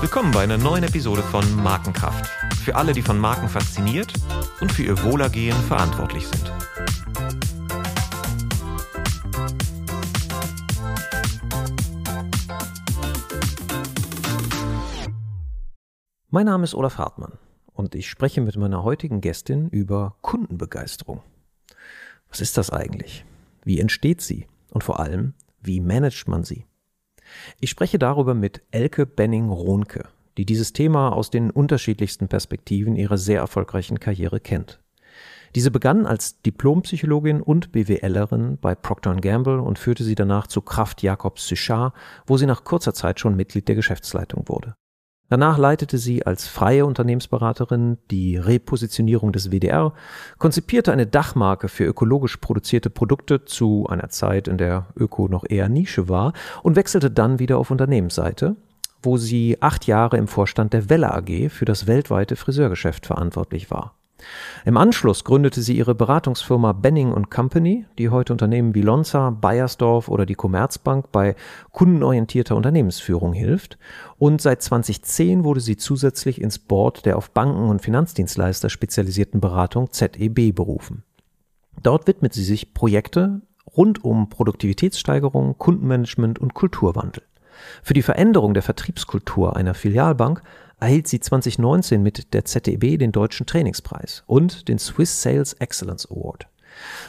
Willkommen bei einer neuen Episode von Markenkraft. Für alle, die von Marken fasziniert und für ihr Wohlergehen verantwortlich sind. Mein Name ist Olaf Hartmann und ich spreche mit meiner heutigen Gästin über Kundenbegeisterung. Was ist das eigentlich? Wie entsteht sie? Und vor allem, wie managt man sie? Ich spreche darüber mit Elke Benning-Rohnke, die dieses Thema aus den unterschiedlichsten Perspektiven ihrer sehr erfolgreichen Karriere kennt. Diese begann als Diplompsychologin und BWLerin bei Procter Gamble und führte sie danach zu Kraft Jacobs Suchard, wo sie nach kurzer Zeit schon Mitglied der Geschäftsleitung wurde. Danach leitete sie als freie Unternehmensberaterin die Repositionierung des WDR, konzipierte eine Dachmarke für ökologisch produzierte Produkte zu einer Zeit, in der Öko noch eher Nische war, und wechselte dann wieder auf Unternehmensseite, wo sie acht Jahre im Vorstand der Welle AG für das weltweite Friseurgeschäft verantwortlich war. Im Anschluss gründete sie ihre Beratungsfirma Benning Company, die heute Unternehmen wie Lonza, Bayersdorf oder die Commerzbank bei kundenorientierter Unternehmensführung hilft. Und seit 2010 wurde sie zusätzlich ins Board der auf Banken und Finanzdienstleister spezialisierten Beratung ZEB berufen. Dort widmet sie sich Projekte rund um Produktivitätssteigerung, Kundenmanagement und Kulturwandel. Für die Veränderung der Vertriebskultur einer Filialbank erhielt sie 2019 mit der ZDB den Deutschen Trainingspreis und den Swiss Sales Excellence Award.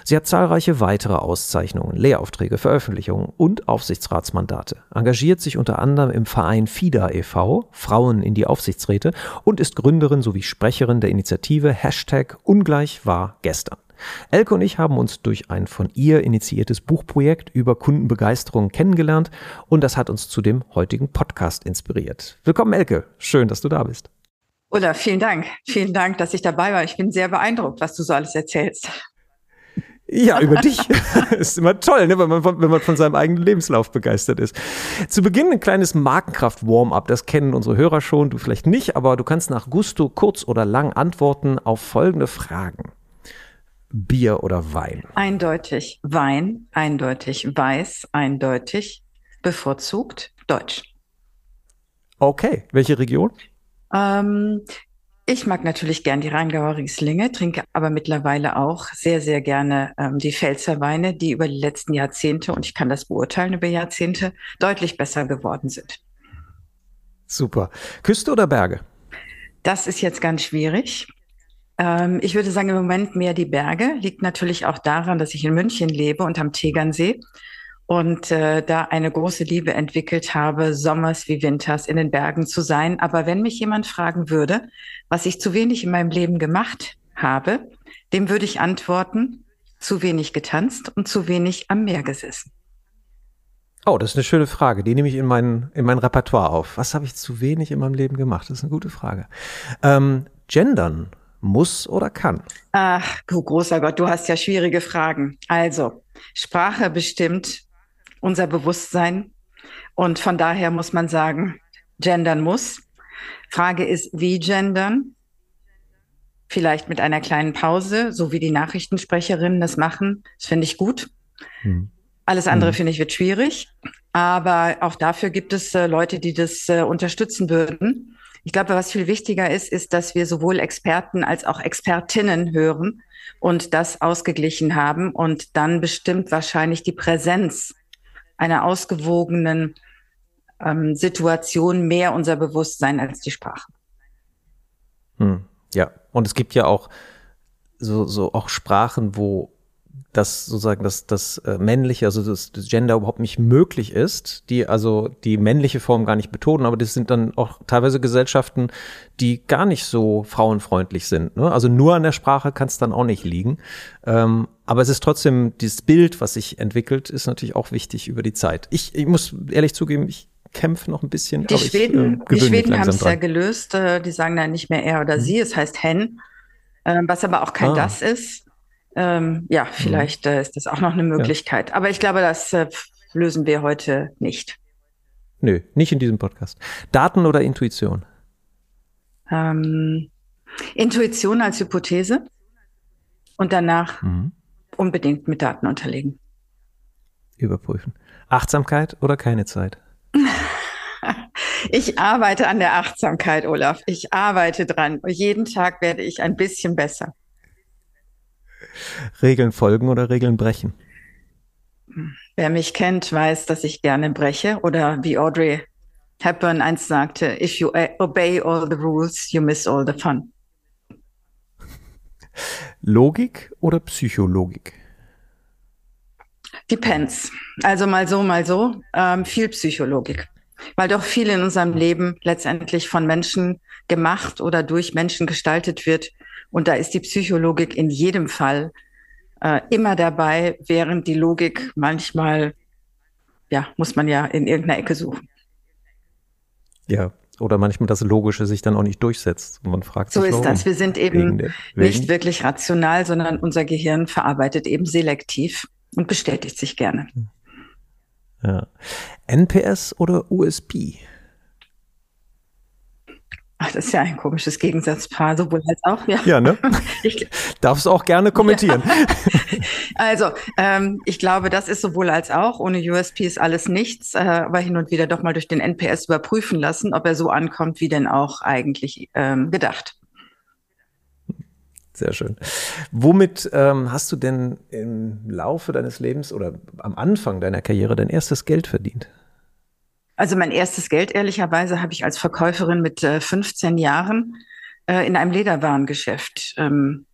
Sie hat zahlreiche weitere Auszeichnungen, Lehraufträge, Veröffentlichungen und Aufsichtsratsmandate, engagiert sich unter anderem im Verein FIDA e.V., Frauen in die Aufsichtsräte, und ist Gründerin sowie Sprecherin der Initiative Hashtag Ungleich war gestern. Elke und ich haben uns durch ein von ihr initiiertes Buchprojekt über Kundenbegeisterung kennengelernt und das hat uns zu dem heutigen Podcast inspiriert. Willkommen, Elke. Schön, dass du da bist. Ulla, vielen Dank. Vielen Dank, dass ich dabei war. Ich bin sehr beeindruckt, was du so alles erzählst. Ja, über dich. ist immer toll, ne, wenn, man von, wenn man von seinem eigenen Lebenslauf begeistert ist. Zu Beginn ein kleines Markenkraft-Warm-up. Das kennen unsere Hörer schon, du vielleicht nicht, aber du kannst nach Gusto kurz oder lang antworten auf folgende Fragen. Bier oder Wein? Eindeutig Wein, eindeutig weiß, eindeutig bevorzugt Deutsch. Okay, welche Region? Ähm, ich mag natürlich gern die Rheingauer Rieslinge, trinke aber mittlerweile auch sehr, sehr gerne ähm, die Pfälzer Weine, die über die letzten Jahrzehnte, und ich kann das beurteilen über Jahrzehnte, deutlich besser geworden sind. Super. Küste oder Berge? Das ist jetzt ganz schwierig. Ähm, ich würde sagen, im Moment mehr die Berge. Liegt natürlich auch daran, dass ich in München lebe und am Tegernsee und äh, da eine große Liebe entwickelt habe, sommers wie winters in den Bergen zu sein. Aber wenn mich jemand fragen würde, was ich zu wenig in meinem Leben gemacht habe, dem würde ich antworten, zu wenig getanzt und zu wenig am Meer gesessen. Oh, das ist eine schöne Frage. Die nehme ich in mein, in mein Repertoire auf. Was habe ich zu wenig in meinem Leben gemacht? Das ist eine gute Frage. Ähm, gendern muss oder kann? Ach, du großer Gott, du hast ja schwierige Fragen. Also, Sprache bestimmt unser Bewusstsein und von daher muss man sagen, gendern muss. Frage ist, wie gendern? Vielleicht mit einer kleinen Pause, so wie die Nachrichtensprecherinnen das machen. Das finde ich gut. Hm. Alles andere hm. finde ich wird schwierig. Aber auch dafür gibt es äh, Leute, die das äh, unterstützen würden. Ich glaube, was viel wichtiger ist, ist, dass wir sowohl Experten als auch Expertinnen hören und das ausgeglichen haben und dann bestimmt wahrscheinlich die Präsenz einer ausgewogenen ähm, Situation mehr unser Bewusstsein als die Sprache. Hm, ja, und es gibt ja auch so, so auch Sprachen, wo dass sozusagen das, das äh, männliche, also das, das Gender überhaupt nicht möglich ist, die also die männliche Form gar nicht betonen, aber das sind dann auch teilweise Gesellschaften, die gar nicht so frauenfreundlich sind. Ne? Also nur an der Sprache kann es dann auch nicht liegen. Ähm, aber es ist trotzdem, dieses Bild, was sich entwickelt, ist natürlich auch wichtig über die Zeit. Ich, ich muss ehrlich zugeben, ich kämpfe noch ein bisschen. Die Schweden, ich, äh, die Schweden haben es ja gelöst. Äh, die sagen dann nicht mehr er oder mhm. sie, es heißt hen, äh, was aber auch kein ah. das ist. Ähm, ja, mhm. vielleicht äh, ist das auch noch eine Möglichkeit. Ja. Aber ich glaube, das äh, lösen wir heute nicht. Nö, nicht in diesem Podcast. Daten oder Intuition? Ähm, Intuition als Hypothese und danach mhm. unbedingt mit Daten unterlegen. überprüfen. Achtsamkeit oder keine Zeit? Ich arbeite an der Achtsamkeit, Olaf. Ich arbeite dran. Jeden Tag werde ich ein bisschen besser. Regeln folgen oder Regeln brechen? Wer mich kennt, weiß, dass ich gerne breche oder wie Audrey Hepburn einst sagte, if you obey all the rules, you miss all the fun. Logik oder Psychologik? Depends. Also mal so, mal so. Ähm, viel Psychologik. Weil doch viel in unserem Leben letztendlich von Menschen gemacht oder durch Menschen gestaltet wird. Und da ist die Psychologik in jedem Fall äh, immer dabei, während die Logik manchmal, ja, muss man ja in irgendeiner Ecke suchen. Ja, oder manchmal das Logische sich dann auch nicht durchsetzt. Und man fragt so sich, ist das. Wir sind eben wegen nicht wirklich rational, sondern unser Gehirn verarbeitet eben selektiv und bestätigt sich gerne. Ja. NPS oder USB? Das ist ja ein komisches Gegensatzpaar, sowohl als auch. Ja, ja ne? Ich, Darfst auch gerne kommentieren. Also, ähm, ich glaube, das ist sowohl als auch. Ohne USP ist alles nichts, äh, aber hin und wieder doch mal durch den NPS überprüfen lassen, ob er so ankommt, wie denn auch eigentlich ähm, gedacht. Sehr schön. Womit ähm, hast du denn im Laufe deines Lebens oder am Anfang deiner Karriere dein erstes Geld verdient? Also mein erstes Geld, ehrlicherweise, habe ich als Verkäuferin mit äh, 15 Jahren äh, in einem Lederwarengeschäft ähm,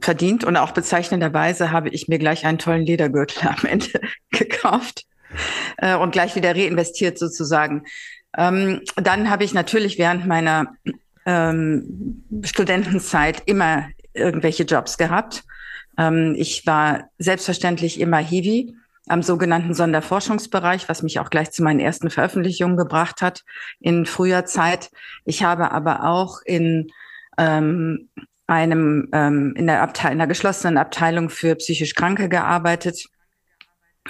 verdient. Und auch bezeichnenderweise habe ich mir gleich einen tollen Ledergürtel am Ende gekauft äh, und gleich wieder reinvestiert sozusagen. Ähm, dann habe ich natürlich während meiner ähm, Studentenzeit immer irgendwelche Jobs gehabt. Ähm, ich war selbstverständlich immer Hiwi am sogenannten Sonderforschungsbereich, was mich auch gleich zu meinen ersten Veröffentlichungen gebracht hat in früher Zeit. Ich habe aber auch in ähm, einem ähm, in der Abteil in der geschlossenen Abteilung für psychisch Kranke gearbeitet.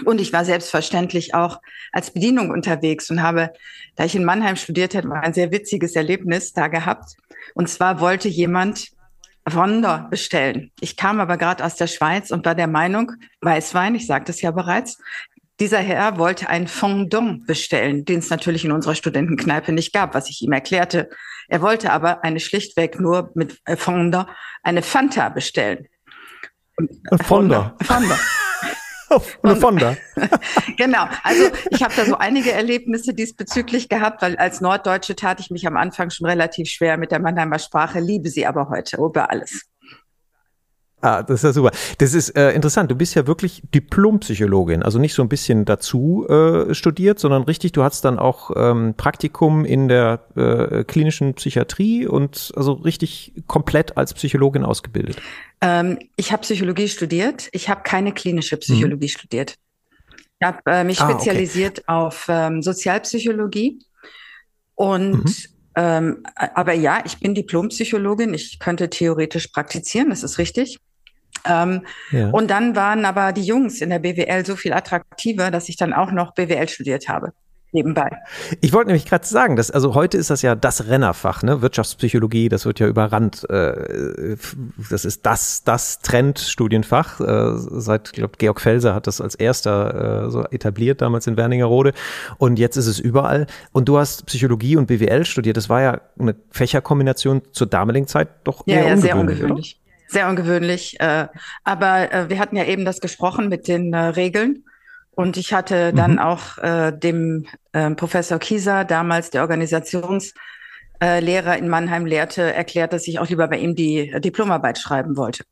Und ich war selbstverständlich auch als Bedienung unterwegs und habe, da ich in Mannheim studiert habe, ein sehr witziges Erlebnis da gehabt. Und zwar wollte jemand Wonder bestellen. Ich kam aber gerade aus der Schweiz und war der Meinung, Weißwein, ich sagte es ja bereits, dieser Herr wollte ein Fondant bestellen, den es natürlich in unserer Studentenkneipe nicht gab, was ich ihm erklärte. Er wollte aber eine schlichtweg nur mit äh, Fondant eine Fanta bestellen. Fonda. Fonda. Eine Fonda. genau. Also ich habe da so einige Erlebnisse diesbezüglich gehabt, weil als Norddeutsche tat ich mich am Anfang schon relativ schwer mit der Mannheimer Sprache, liebe sie aber heute über alles. Ah, das ist ja super. Das ist äh, interessant. Du bist ja wirklich Diplompsychologin, also nicht so ein bisschen dazu äh, studiert, sondern richtig, du hast dann auch ähm, Praktikum in der äh, klinischen Psychiatrie und also richtig komplett als Psychologin ausgebildet. Ähm, ich habe Psychologie studiert. Ich habe keine klinische Psychologie mhm. studiert. Ich habe äh, mich ah, spezialisiert okay. auf ähm, Sozialpsychologie und mhm. Ähm, aber ja, ich bin Diplompsychologin. Ich könnte theoretisch praktizieren, das ist richtig. Ähm, ja. Und dann waren aber die Jungs in der BWL so viel attraktiver, dass ich dann auch noch BWL studiert habe. Nebenbei. Ich wollte nämlich gerade sagen, dass, also heute ist das ja das Rennerfach, ne? Wirtschaftspsychologie, das wird ja überrannt. Äh, das ist das, das Trendstudienfach. Äh, seit, ich glaube, Georg Felser hat das als erster äh, so etabliert, damals in Werningerode. Und jetzt ist es überall. Und du hast Psychologie und BWL studiert. Das war ja eine Fächerkombination zur damaligen Zeit doch ja, eher ja, ungewöhnlich. Sehr ungewöhnlich. Sehr ungewöhnlich. Äh, aber äh, wir hatten ja eben das gesprochen mit den äh, Regeln. Und ich hatte dann mhm. auch äh, dem äh, Professor Kieser, damals der Organisationslehrer in Mannheim lehrte, erklärt, dass ich auch lieber bei ihm die Diplomarbeit schreiben wollte.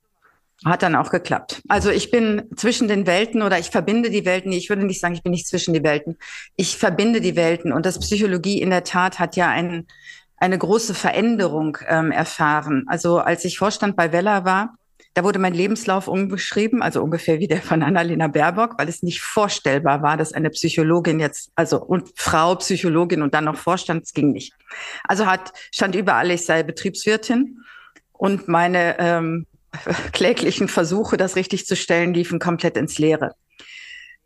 Hat dann auch geklappt. Also ich bin zwischen den Welten oder ich verbinde die Welten. Ich würde nicht sagen, ich bin nicht zwischen die Welten. Ich verbinde die Welten. Und das Psychologie in der Tat hat ja einen eine große Veränderung ähm, erfahren. Also als ich Vorstand bei Wella war, da wurde mein Lebenslauf umgeschrieben, also ungefähr wie der von Annalena Baerbock, weil es nicht vorstellbar war, dass eine Psychologin jetzt, also und Frau Psychologin und dann noch Vorstand, es ging nicht. Also hat stand überall, ich sei Betriebswirtin und meine ähm, kläglichen Versuche, das richtig zu stellen, liefen komplett ins Leere.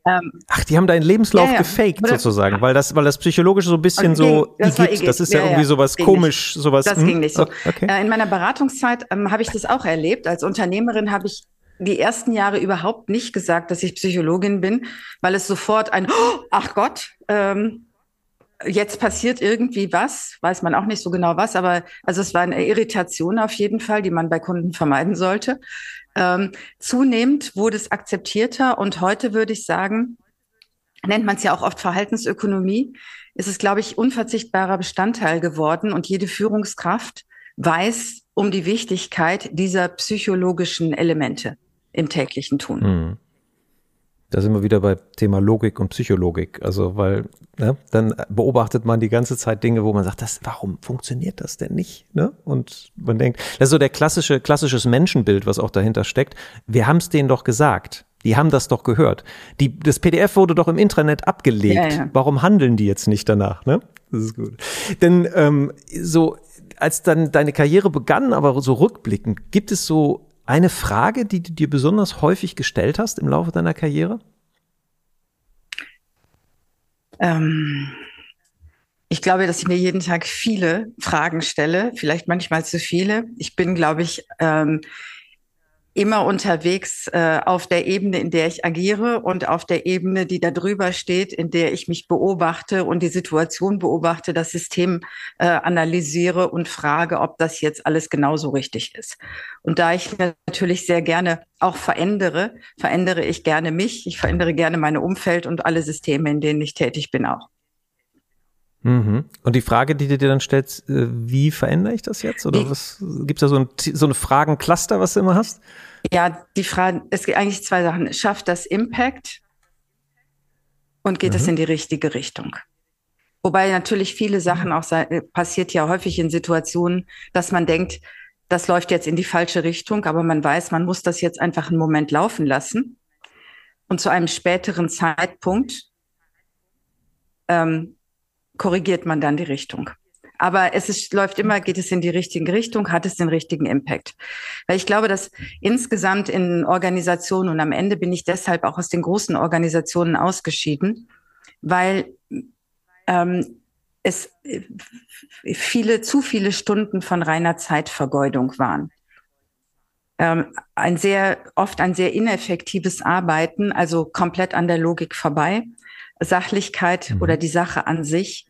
Ähm, Ach, die haben deinen Lebenslauf ja, ja. gefaked Oder, sozusagen, weil das, weil das psychologisch so ein bisschen ging, so das, gibt. das ist ja, ja irgendwie sowas komisch, nicht. sowas. Das hm? ging nicht so. Okay. Äh, in meiner Beratungszeit ähm, habe ich das auch erlebt. Als Unternehmerin habe ich die ersten Jahre überhaupt nicht gesagt, dass ich Psychologin bin, weil es sofort ein, oh, ach Gott, ähm, jetzt passiert irgendwie was, weiß man auch nicht so genau was, aber also es war eine Irritation auf jeden Fall, die man bei Kunden vermeiden sollte. Ähm, zunehmend wurde es akzeptierter und heute würde ich sagen, nennt man es ja auch oft Verhaltensökonomie, ist es, glaube ich, unverzichtbarer Bestandteil geworden und jede Führungskraft weiß um die Wichtigkeit dieser psychologischen Elemente im täglichen Tun. Da sind wir wieder bei Thema Logik und Psychologik. Also, weil ne, dann beobachtet man die ganze Zeit Dinge, wo man sagt, das, warum funktioniert das denn nicht? Ne? Und man denkt, das ist so der klassische, klassisches Menschenbild, was auch dahinter steckt. Wir haben es denen doch gesagt. Die haben das doch gehört. Die, das PDF wurde doch im Intranet abgelegt. Ja, ja. Warum handeln die jetzt nicht danach? Ne? Das ist gut. Denn ähm, so, als dann deine Karriere begann, aber so rückblickend, gibt es so eine Frage, die du dir besonders häufig gestellt hast im Laufe deiner Karriere? Ähm, ich glaube, dass ich mir jeden Tag viele Fragen stelle, vielleicht manchmal zu viele. Ich bin, glaube ich, ähm, immer unterwegs äh, auf der Ebene, in der ich agiere und auf der Ebene, die da drüber steht, in der ich mich beobachte und die Situation beobachte, das System äh, analysiere und frage, ob das jetzt alles genauso richtig ist. Und da ich natürlich sehr gerne auch verändere, verändere ich gerne mich, ich verändere gerne meine Umfeld und alle Systeme, in denen ich tätig bin auch. Mhm. Und die Frage, die du dir dann stellst, äh, wie verändere ich das jetzt? Oder was gibt es da so, ein, so eine Fragencluster, was du immer hast? Ja, die Frage, es gibt eigentlich zwei Sachen. Schafft das Impact und geht es mhm. in die richtige Richtung? Wobei natürlich viele Sachen auch passiert ja häufig in Situationen, dass man denkt, das läuft jetzt in die falsche Richtung, aber man weiß, man muss das jetzt einfach einen Moment laufen lassen. Und zu einem späteren Zeitpunkt ähm, korrigiert man dann die Richtung. Aber es ist, läuft immer, geht es in die richtige Richtung, hat es den richtigen Impact. Weil ich glaube, dass insgesamt in Organisationen und am Ende bin ich deshalb auch aus den großen Organisationen ausgeschieden, weil ähm, es viele, zu viele Stunden von reiner Zeitvergeudung waren. Ähm, ein sehr, oft ein sehr ineffektives Arbeiten, also komplett an der Logik vorbei. Sachlichkeit mhm. oder die Sache an sich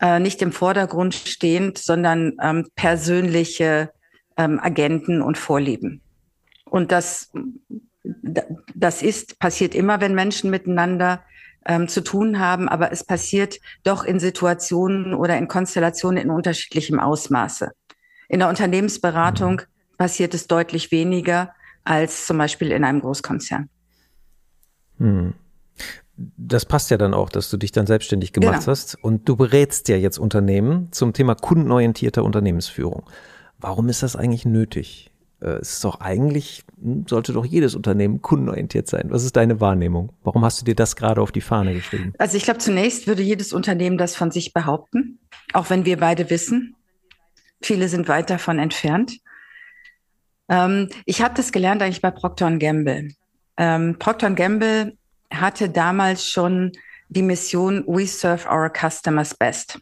äh, nicht im Vordergrund stehend, sondern ähm, persönliche ähm, Agenten und Vorlieben. Und das, das ist, passiert immer, wenn Menschen miteinander ähm, zu tun haben, aber es passiert doch in Situationen oder in Konstellationen in unterschiedlichem Ausmaße. In der Unternehmensberatung mhm. passiert es deutlich weniger als zum Beispiel in einem Großkonzern. Mhm das passt ja dann auch, dass du dich dann selbstständig gemacht genau. hast und du berätst ja jetzt Unternehmen zum Thema kundenorientierter Unternehmensführung. Warum ist das eigentlich nötig? Äh, es ist doch eigentlich, hm, sollte doch jedes Unternehmen kundenorientiert sein. Was ist deine Wahrnehmung? Warum hast du dir das gerade auf die Fahne geschrieben? Also ich glaube, zunächst würde jedes Unternehmen das von sich behaupten, auch wenn wir beide wissen, viele sind weit davon entfernt. Ähm, ich habe das gelernt eigentlich bei Procter Gamble. Ähm, Procter Gamble hatte damals schon die Mission We serve our customers best.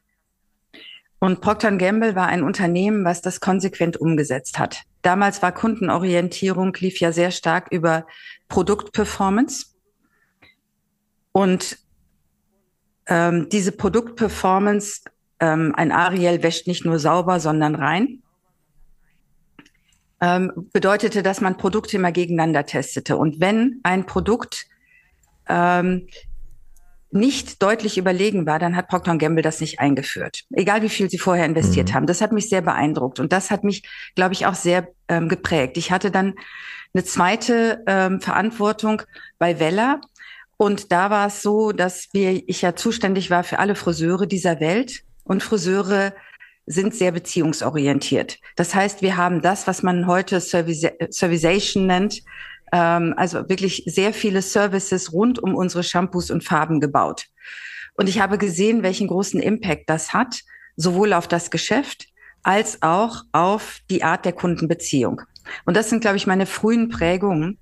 Und Procter Gamble war ein Unternehmen, was das konsequent umgesetzt hat. Damals war Kundenorientierung, lief ja sehr stark über Produktperformance. Und ähm, diese Produktperformance, ähm, ein Ariel wäscht nicht nur sauber, sondern rein, ähm, bedeutete, dass man Produkte immer gegeneinander testete. Und wenn ein Produkt ähm, nicht deutlich überlegen war, dann hat Procter Gamble das nicht eingeführt. Egal wie viel sie vorher investiert mhm. haben. Das hat mich sehr beeindruckt und das hat mich, glaube ich, auch sehr ähm, geprägt. Ich hatte dann eine zweite ähm, Verantwortung bei Vella und da war es so, dass wir, ich ja zuständig war für alle Friseure dieser Welt und Friseure sind sehr beziehungsorientiert. Das heißt, wir haben das, was man heute Service Servization nennt, ähm, also wirklich sehr viele Services rund um unsere Shampoos und Farben gebaut. Und ich habe gesehen, welchen großen Impact das hat, sowohl auf das Geschäft als auch auf die Art der Kundenbeziehung. Und das sind, glaube ich, meine frühen Prägungen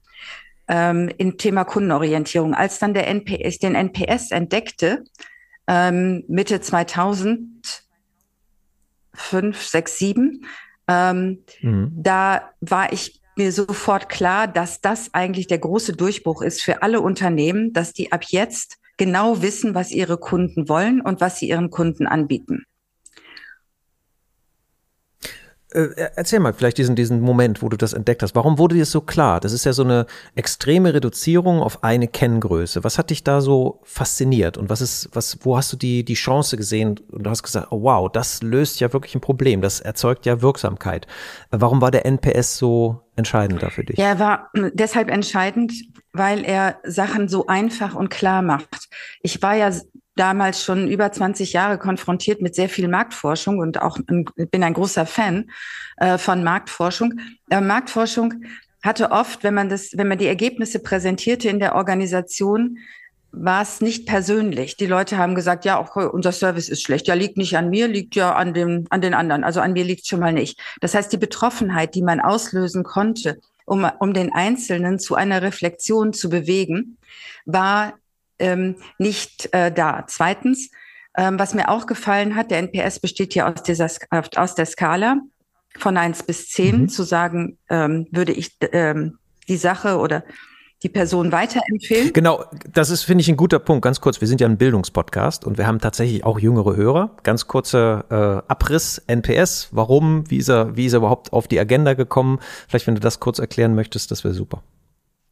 ähm, im Thema Kundenorientierung. Als dann der NPS, den NPS entdeckte, ähm, Mitte 2000, 5, 6, 7, ähm, mhm. da war ich mir sofort klar, dass das eigentlich der große Durchbruch ist für alle Unternehmen, dass die ab jetzt genau wissen, was ihre Kunden wollen und was sie ihren Kunden anbieten. Äh, erzähl mal vielleicht diesen, diesen Moment, wo du das entdeckt hast. Warum wurde dir das so klar? Das ist ja so eine extreme Reduzierung auf eine Kenngröße. Was hat dich da so fasziniert und was ist, was, wo hast du die, die Chance gesehen und du hast gesagt, oh wow, das löst ja wirklich ein Problem. Das erzeugt ja Wirksamkeit. Warum war der NPS so entscheidend da für dich? Ja, er war deshalb entscheidend, weil er Sachen so einfach und klar macht. Ich war ja damals schon über 20 Jahre konfrontiert mit sehr viel Marktforschung und auch bin ein großer Fan äh, von Marktforschung. Äh, Marktforschung hatte oft, wenn man das, wenn man die Ergebnisse präsentierte in der Organisation, war es nicht persönlich. Die Leute haben gesagt, ja, okay, unser Service ist schlecht. Ja, liegt nicht an mir, liegt ja an dem, an den anderen. Also an mir liegt schon mal nicht. Das heißt, die Betroffenheit, die man auslösen konnte, um, um den Einzelnen zu einer Reflexion zu bewegen, war ähm, nicht äh, da. Zweitens, ähm, was mir auch gefallen hat, der NPS besteht ja aus, dieser, aus der Skala von eins bis zehn mhm. zu sagen, ähm, würde ich ähm, die Sache oder die Person weiterempfehlen? Genau, das ist, finde ich, ein guter Punkt. Ganz kurz, wir sind ja ein Bildungspodcast und wir haben tatsächlich auch jüngere Hörer. Ganz kurzer äh, Abriss, NPS, warum, wie ist, er, wie ist er überhaupt auf die Agenda gekommen? Vielleicht, wenn du das kurz erklären möchtest, das wäre super.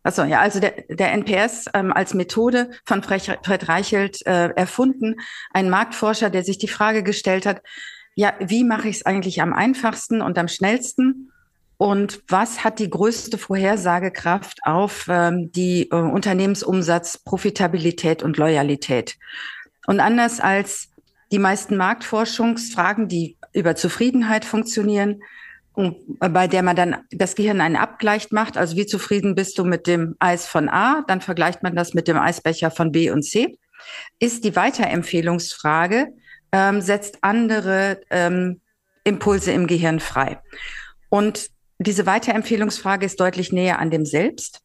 Also ja, also der, der NPS ähm, als Methode von Fred Reichelt äh, erfunden, ein Marktforscher, der sich die Frage gestellt hat, ja, wie mache ich es eigentlich am einfachsten und am schnellsten? Und was hat die größte Vorhersagekraft auf ähm, die äh, Unternehmensumsatz, Profitabilität und Loyalität? Und anders als die meisten Marktforschungsfragen, die über Zufriedenheit funktionieren, bei der man dann das Gehirn einen Abgleich macht. Also wie zufrieden bist du mit dem Eis von A? Dann vergleicht man das mit dem Eisbecher von B und C. Ist die Weiterempfehlungsfrage, ähm, setzt andere ähm, Impulse im Gehirn frei. Und diese Weiterempfehlungsfrage ist deutlich näher an dem Selbst.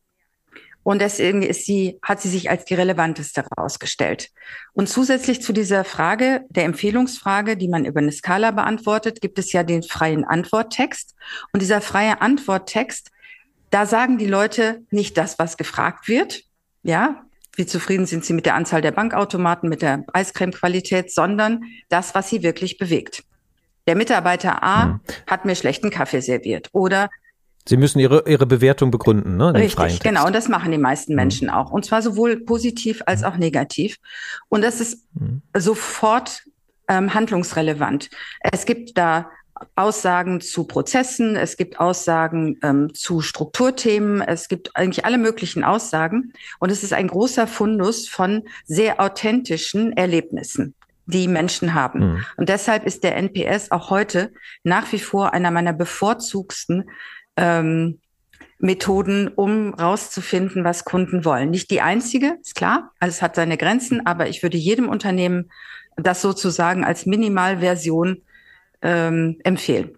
Und deswegen ist sie, hat sie sich als die relevanteste herausgestellt. Und zusätzlich zu dieser Frage, der Empfehlungsfrage, die man über eine Skala beantwortet, gibt es ja den freien Antworttext. Und dieser freie Antworttext, da sagen die Leute nicht das, was gefragt wird. Ja, wie zufrieden sind sie mit der Anzahl der Bankautomaten, mit der Eiscreme-Qualität, sondern das, was sie wirklich bewegt. Der Mitarbeiter A hm. hat mir schlechten Kaffee serviert oder Sie müssen ihre, ihre Bewertung begründen, ne? Richtig, genau. Und das machen die meisten mhm. Menschen mhm. auch. Und zwar sowohl positiv als auch negativ. Und das ist mhm. sofort ähm, handlungsrelevant. Es gibt da Aussagen zu Prozessen, es gibt Aussagen ähm, zu Strukturthemen, es gibt eigentlich alle möglichen Aussagen. Und es ist ein großer Fundus von sehr authentischen Erlebnissen die Menschen haben. Mhm. Und deshalb ist der NPS auch heute nach wie vor einer meiner bevorzugsten ähm, Methoden, um rauszufinden, was Kunden wollen. Nicht die einzige, ist klar, alles hat seine Grenzen, aber ich würde jedem Unternehmen das sozusagen als Minimalversion ähm, empfehlen.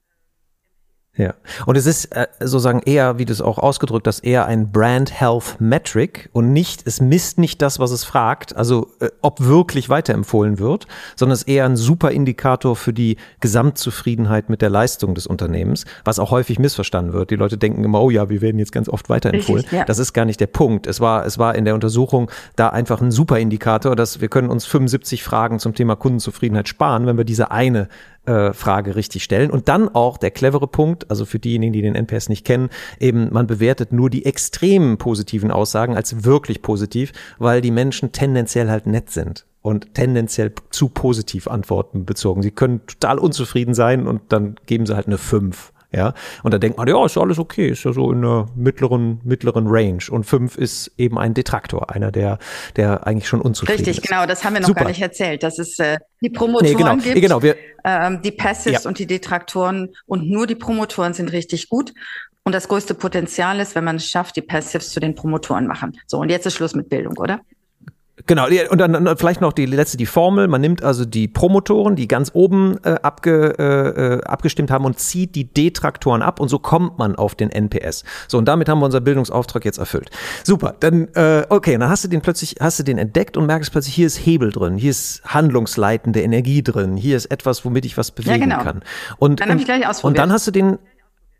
Ja, und es ist äh, sozusagen eher, wie du es auch ausgedrückt hast, eher ein Brand Health Metric und nicht, es misst nicht das, was es fragt, also äh, ob wirklich weiterempfohlen wird, sondern es ist eher ein super Indikator für die Gesamtzufriedenheit mit der Leistung des Unternehmens, was auch häufig missverstanden wird. Die Leute denken immer, oh ja, wir werden jetzt ganz oft weiterempfohlen. Richtig, ja. Das ist gar nicht der Punkt. Es war, es war in der Untersuchung da einfach ein super Indikator, dass wir können uns 75 Fragen zum Thema Kundenzufriedenheit sparen, wenn wir diese eine äh, Frage richtig stellen. Und dann auch der clevere Punkt, also für diejenigen, die den NPS nicht kennen, eben man bewertet nur die extremen positiven Aussagen als wirklich positiv, weil die Menschen tendenziell halt nett sind und tendenziell zu positiv antworten bezogen. Sie können total unzufrieden sein und dann geben sie halt eine 5 ja, und da denkt man, ja, ist ja alles okay, ist ja so in einer mittleren, mittleren Range. Und fünf ist eben ein Detraktor, einer, der, der eigentlich schon unzufrieden Richtig, ist. genau, das haben wir noch Super. gar nicht erzählt, dass es äh, die Promotoren nee, genau. gibt, genau, wir, ähm, die Passives ja. und die Detraktoren und nur die Promotoren sind richtig gut. Und das größte Potenzial ist, wenn man es schafft, die Passives zu den Promotoren machen. So, und jetzt ist Schluss mit Bildung, oder? Genau, und dann vielleicht noch die letzte, die Formel. Man nimmt also die Promotoren, die ganz oben äh, abge, äh, äh, abgestimmt haben und zieht die Detraktoren ab und so kommt man auf den NPS. So, und damit haben wir unseren Bildungsauftrag jetzt erfüllt. Super, dann, äh, okay, dann hast du den plötzlich, hast du den entdeckt und merkst plötzlich, hier ist Hebel drin, hier ist handlungsleitende Energie drin, hier ist etwas, womit ich was bewegen ja, genau. kann. Und, dann und, ich gleich und dann hast du den,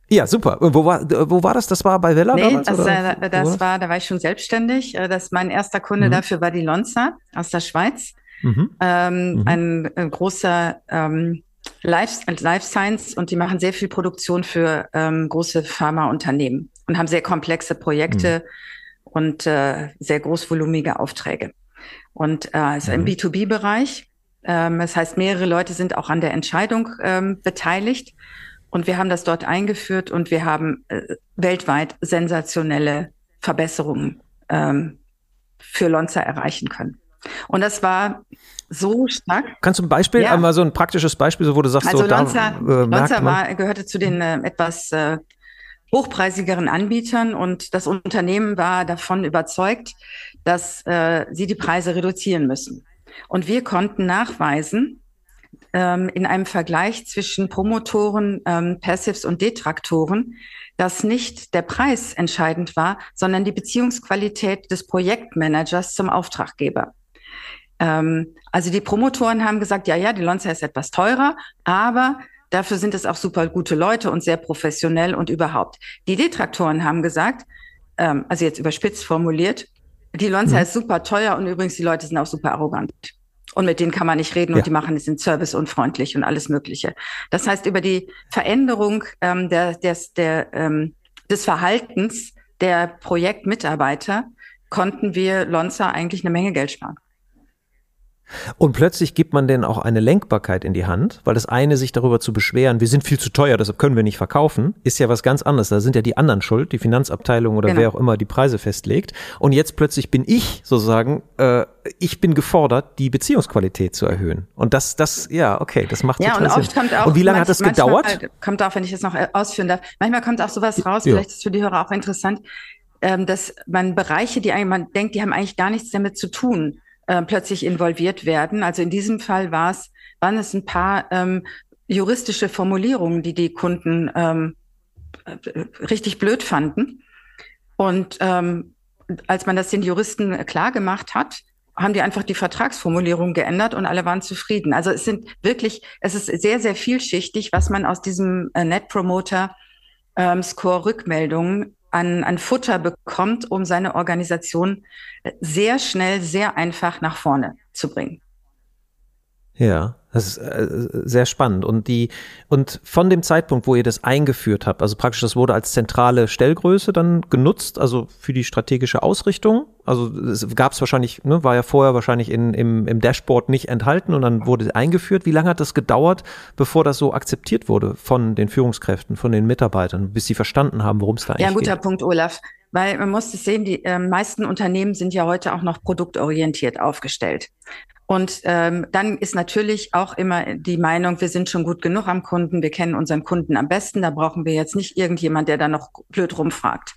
Ja, super. Wo war, wo war das? Das war bei Vella nee, damals? Das, äh, das war, da war ich schon selbstständig. Äh, Das mein erster Kunde Mhm. dafür war die Lonza aus der Schweiz. Mhm. Ähm, Mhm. Ein, ein großer ähm, Life, Life Science und die machen sehr viel Produktion für ähm, große Pharmaunternehmen und haben sehr komplexe Projekte und äh, sehr großvolumige Aufträge. Und äh, ist im Mhm. B2B-Bereich. Ähm, das heißt, mehrere Leute sind auch an der Entscheidung ähm, beteiligt. Und wir haben das dort eingeführt und wir haben äh, weltweit sensationelle Verbesserungen ähm, für Lonza erreichen können. Und das war so stark. Kannst du ein Beispiel, Ja. einmal so ein praktisches Beispiel, so, wo du sagst, Also so, da Lonza, äh, merkt Lonza war, gehörte zu den äh, etwas äh, hochpreisigeren Anbietern und das Unternehmen war davon überzeugt, dass äh, sie die Preise reduzieren müssen. Und wir konnten nachweisen, ähm, in einem Vergleich zwischen Promotoren, ähm, Passives und Detraktoren, dass nicht der Preis entscheidend war, sondern die Beziehungsqualität des Projektmanagers zum Auftraggeber. Ähm, also die Promotoren haben gesagt, ja, ja, die Lonza ist etwas teurer, aber dafür sind es auch super gute Leute und sehr professionell und überhaupt. Die Detraktoren haben gesagt, ähm, also jetzt überspitzt formuliert, die Lonza Mhm. ist super teuer und übrigens die Leute sind auch super arrogant. Und mit denen kann man nicht reden Ja. und die machen es in Service unfreundlich und alles Mögliche. Das heißt, über die Veränderung ähm, der, des, der, ähm, des Verhaltens der Projektmitarbeiter konnten wir Lonza eigentlich eine Menge Geld sparen. Und plötzlich gibt man denen auch eine Lenkbarkeit in die Hand, weil das eine, sich darüber zu beschweren, wir sind viel zu teuer, deshalb können wir nicht verkaufen, ist ja was ganz anderes. Da sind ja die anderen schuld, die Finanzabteilung oder Genau. wer auch immer die Preise festlegt. Und jetzt plötzlich bin ich sozusagen, äh, ich bin gefordert, die Beziehungsqualität zu erhöhen. Und das, das, ja, okay, das macht Ja, total und Sinn. oft kommt auch. und wie lange hat manch- das gedauert? Äh, kommt auch, wenn ich das noch äh, ausführen darf. Manchmal kommt auch sowas raus, Ja. vielleicht ist für die Hörer auch interessant, ähm, dass man Bereiche, die eigentlich, man denkt, die haben eigentlich gar nichts damit zu tun, äh, plötzlich involviert werden. Also in diesem Fall war es, waren es ein paar ähm, juristische Formulierungen, die die Kunden ähm, äh, richtig blöd fanden. Und ähm, als man das den Juristen klar gemacht hat, haben die einfach die Vertragsformulierung geändert und alle waren zufrieden. Also es sind wirklich, es ist sehr, sehr vielschichtig, was man aus diesem äh, Net Promoter ähm, Score Rückmeldungen an, an Futter bekommt, um seine Organisation äh, sehr schnell, sehr einfach nach vorne zu bringen. Ja, das ist äh, sehr spannend. Und die, und von dem Zeitpunkt, wo ihr das eingeführt habt, also praktisch das wurde als zentrale Stellgröße dann genutzt, also für die strategische Ausrichtung. Also es gab es wahrscheinlich, ne, war ja vorher wahrscheinlich in, im, im Dashboard nicht enthalten und dann wurde eingeführt. Wie lange hat das gedauert, bevor das so akzeptiert wurde von den Führungskräften, von den Mitarbeitern, bis sie verstanden haben, worum es da eigentlich Ja, ein guter geht? Punkt, Olaf. Weil man muss es sehen, die äh, meisten Unternehmen sind ja heute auch noch produktorientiert aufgestellt. Und ähm, dann ist natürlich auch immer die Meinung, wir sind schon gut genug am Kunden, wir kennen unseren Kunden am besten, da brauchen wir jetzt nicht irgendjemand, der da noch blöd rumfragt.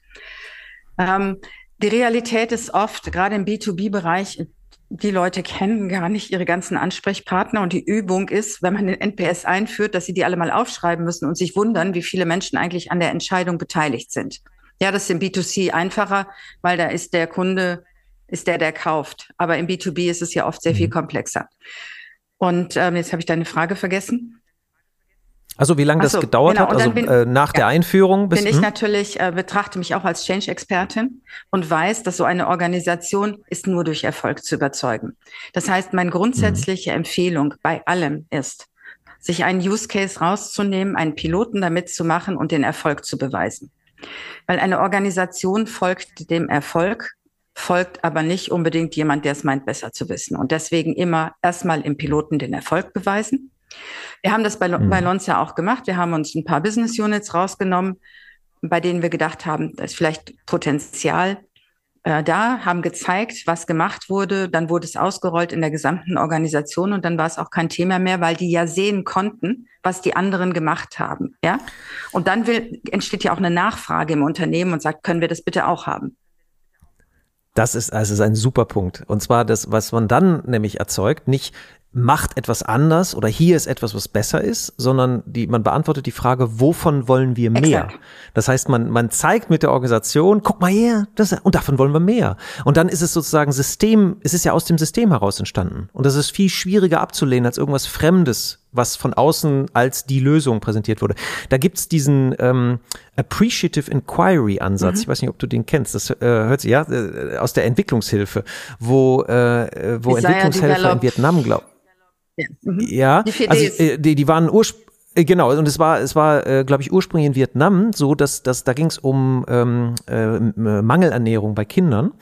Ähm, die Realität ist oft, gerade im B2B-Bereich, die Leute kennen gar nicht ihre ganzen Ansprechpartner und die Übung ist, wenn man den NPS einführt, dass sie die alle mal aufschreiben müssen und sich wundern, wie viele Menschen eigentlich an der Entscheidung beteiligt sind. Ja, das ist im B2C einfacher, weil da ist der Kunde, ist der, der kauft. Aber im B2B ist es ja oft sehr viel komplexer. Und ähm, jetzt habe ich deine Frage vergessen. Also wie lange Ach das so, gedauert genau, hat, also bin- äh, nach der ja. Einführung bis Bin ich hm? natürlich, äh, betrachte mich auch als Change-Expertin und weiß, dass so eine Organisation ist nur durch Erfolg zu überzeugen. Das heißt, meine grundsätzliche Empfehlung bei allem ist, sich einen Use Case rauszunehmen, einen Piloten damit zu machen und den Erfolg zu beweisen. Weil eine Organisation folgt dem Erfolg, folgt aber nicht unbedingt jemand, der es meint, besser zu wissen. Und deswegen immer erstmal im Piloten den Erfolg beweisen. Wir haben das bei, Mhm. bei Lonza auch gemacht. Wir haben uns ein paar Business Units rausgenommen, bei denen wir gedacht haben, da ist vielleicht Potenzial äh, da, haben gezeigt, was gemacht wurde. Dann wurde es ausgerollt in der gesamten Organisation und dann war es auch kein Thema mehr, weil die ja sehen konnten, was die anderen gemacht haben. Ja? Und dann will, entsteht ja auch eine Nachfrage im Unternehmen und sagt, können wir das bitte auch haben? Das ist, also ist ein super Punkt. Und zwar das, was man dann nämlich erzeugt, nicht macht etwas anders oder hier ist etwas, was besser ist, sondern die, man beantwortet die Frage, wovon wollen wir mehr? Exakt. Das heißt, man, man zeigt mit der Organisation, guck mal her, das, und davon wollen wir mehr. Und dann ist es sozusagen System, es ist ja aus dem System heraus entstanden. Und das ist viel schwieriger abzulehnen als irgendwas Fremdes was von außen als die Lösung präsentiert wurde. Da gibt's diesen ähm, Appreciative Inquiry Ansatz. Mhm. Ich weiß nicht, ob du den kennst. Das äh, hört sich ja äh, aus der Entwicklungshilfe, wo äh, wo Entwicklungshelfer in Vietnam glauben. Ja, mhm. ja die, also, äh, die, die waren ursprünglich äh, Genau, und es war, es war, äh, glaube ich, ursprünglich in Vietnam so, dass, dass da ging es um ähm, äh, Mangelernährung bei Kindern.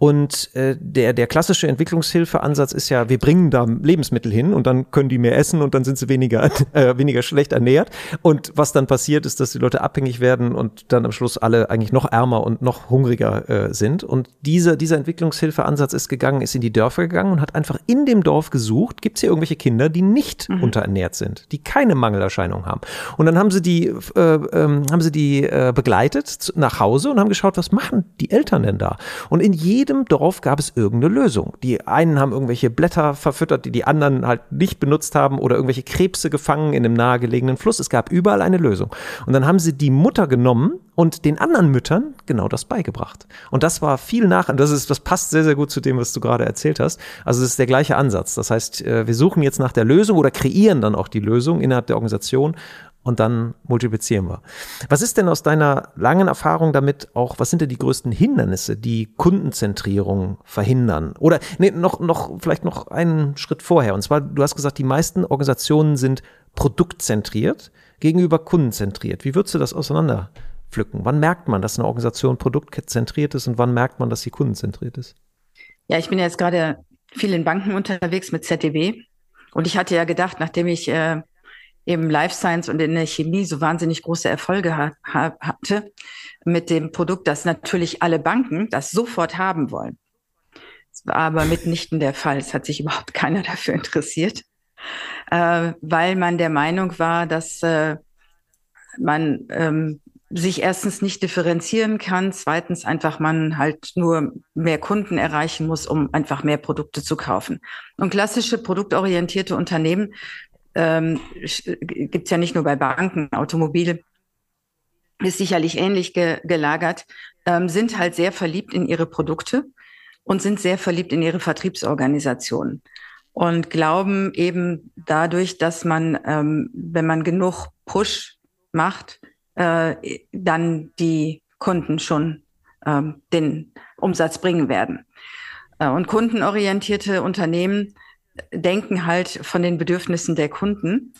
Und äh, der, der klassische Entwicklungshilfeansatz ist ja, wir bringen da Lebensmittel hin und dann können die mehr essen und dann sind sie weniger, äh, weniger schlecht ernährt. Und was dann passiert, ist, dass die Leute abhängig werden und dann am Schluss alle eigentlich noch ärmer und noch hungriger äh, sind. Und dieser, dieser Entwicklungshilfeansatz ist gegangen, ist in die Dörfer gegangen und hat einfach in dem Dorf gesucht, gibt es hier irgendwelche Kinder, die nicht mhm. unterernährt sind, die keine Mangelerscheinung haben. Und dann haben sie die, äh, äh, haben sie die äh, begleitet nach Hause und haben geschaut, was machen die Eltern denn da? Und in jedem jedem Dorf gab es irgendeine Lösung. Die einen haben irgendwelche Blätter verfüttert, die die anderen halt nicht benutzt haben oder irgendwelche Krebse gefangen in einem nahegelegenen Fluss. Es gab überall eine Lösung. Und dann haben sie die Mutter genommen und den anderen Müttern genau das beigebracht. Und das war viel nach, das ist, das passt sehr, sehr gut zu dem, was du gerade erzählt hast. Also es ist der gleiche Ansatz. Das heißt, äh, wir suchen jetzt nach der Lösung oder kreieren dann auch die Lösung innerhalb der Organisation und dann multiplizieren wir. Was ist denn aus deiner langen Erfahrung damit auch, was sind denn die größten Hindernisse, die Kundenzentrierung verhindern? Oder nee, noch, noch, vielleicht noch einen Schritt vorher. Und zwar, du hast gesagt, die meisten Organisationen sind produktzentriert gegenüber kundenzentriert. Wie würdest du das auseinanderpflücken? Wann merkt man, dass eine Organisation produktzentriert ist und wann merkt man, dass sie kundenzentriert ist? Ja, ich bin jetzt gerade viel in Banken unterwegs mit ZDW. Und ich hatte ja gedacht, nachdem ich äh, im Life Science und in der Chemie so wahnsinnig große Erfolge ha hatte mit dem Produkt, das natürlich alle Banken das sofort haben wollen. Das war aber mitnichten der Fall. Es hat sich überhaupt keiner dafür interessiert, äh, weil man der Meinung war, dass äh, man ähm, sich erstens nicht differenzieren kann, zweitens einfach man halt nur mehr Kunden erreichen muss, um einfach mehr Produkte zu kaufen. Und klassische produktorientierte Unternehmen ähm, gibt es ja nicht nur bei Banken, Automobil ist sicherlich ähnlich ge gelagert, ähm, sind halt sehr verliebt in ihre Produkte und sind sehr verliebt in ihre Vertriebsorganisationen und glauben eben dadurch, dass man, ähm, wenn man genug Push macht, äh, dann die Kunden schon ähm, den Umsatz bringen werden. Äh, und kundenorientierte Unternehmen denken halt von den Bedürfnissen der Kunden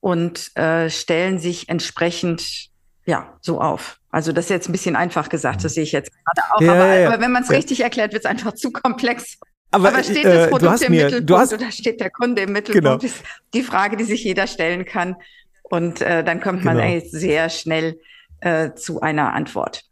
und äh, stellen sich entsprechend ja so auf. Also das ist jetzt ein bisschen einfach gesagt, das sehe ich jetzt gerade auch. Ja, aber, ja, aber, wenn man es ja. richtig erklärt, wird es einfach zu komplex. Aber, aber steht das äh, Produkt im mir, Mittelpunkt hast, oder steht der Kunde im Mittelpunkt? Genau. Ist die Frage, die sich jeder stellen kann. Und äh, dann kommt man genau. sehr schnell äh, zu einer Antwort.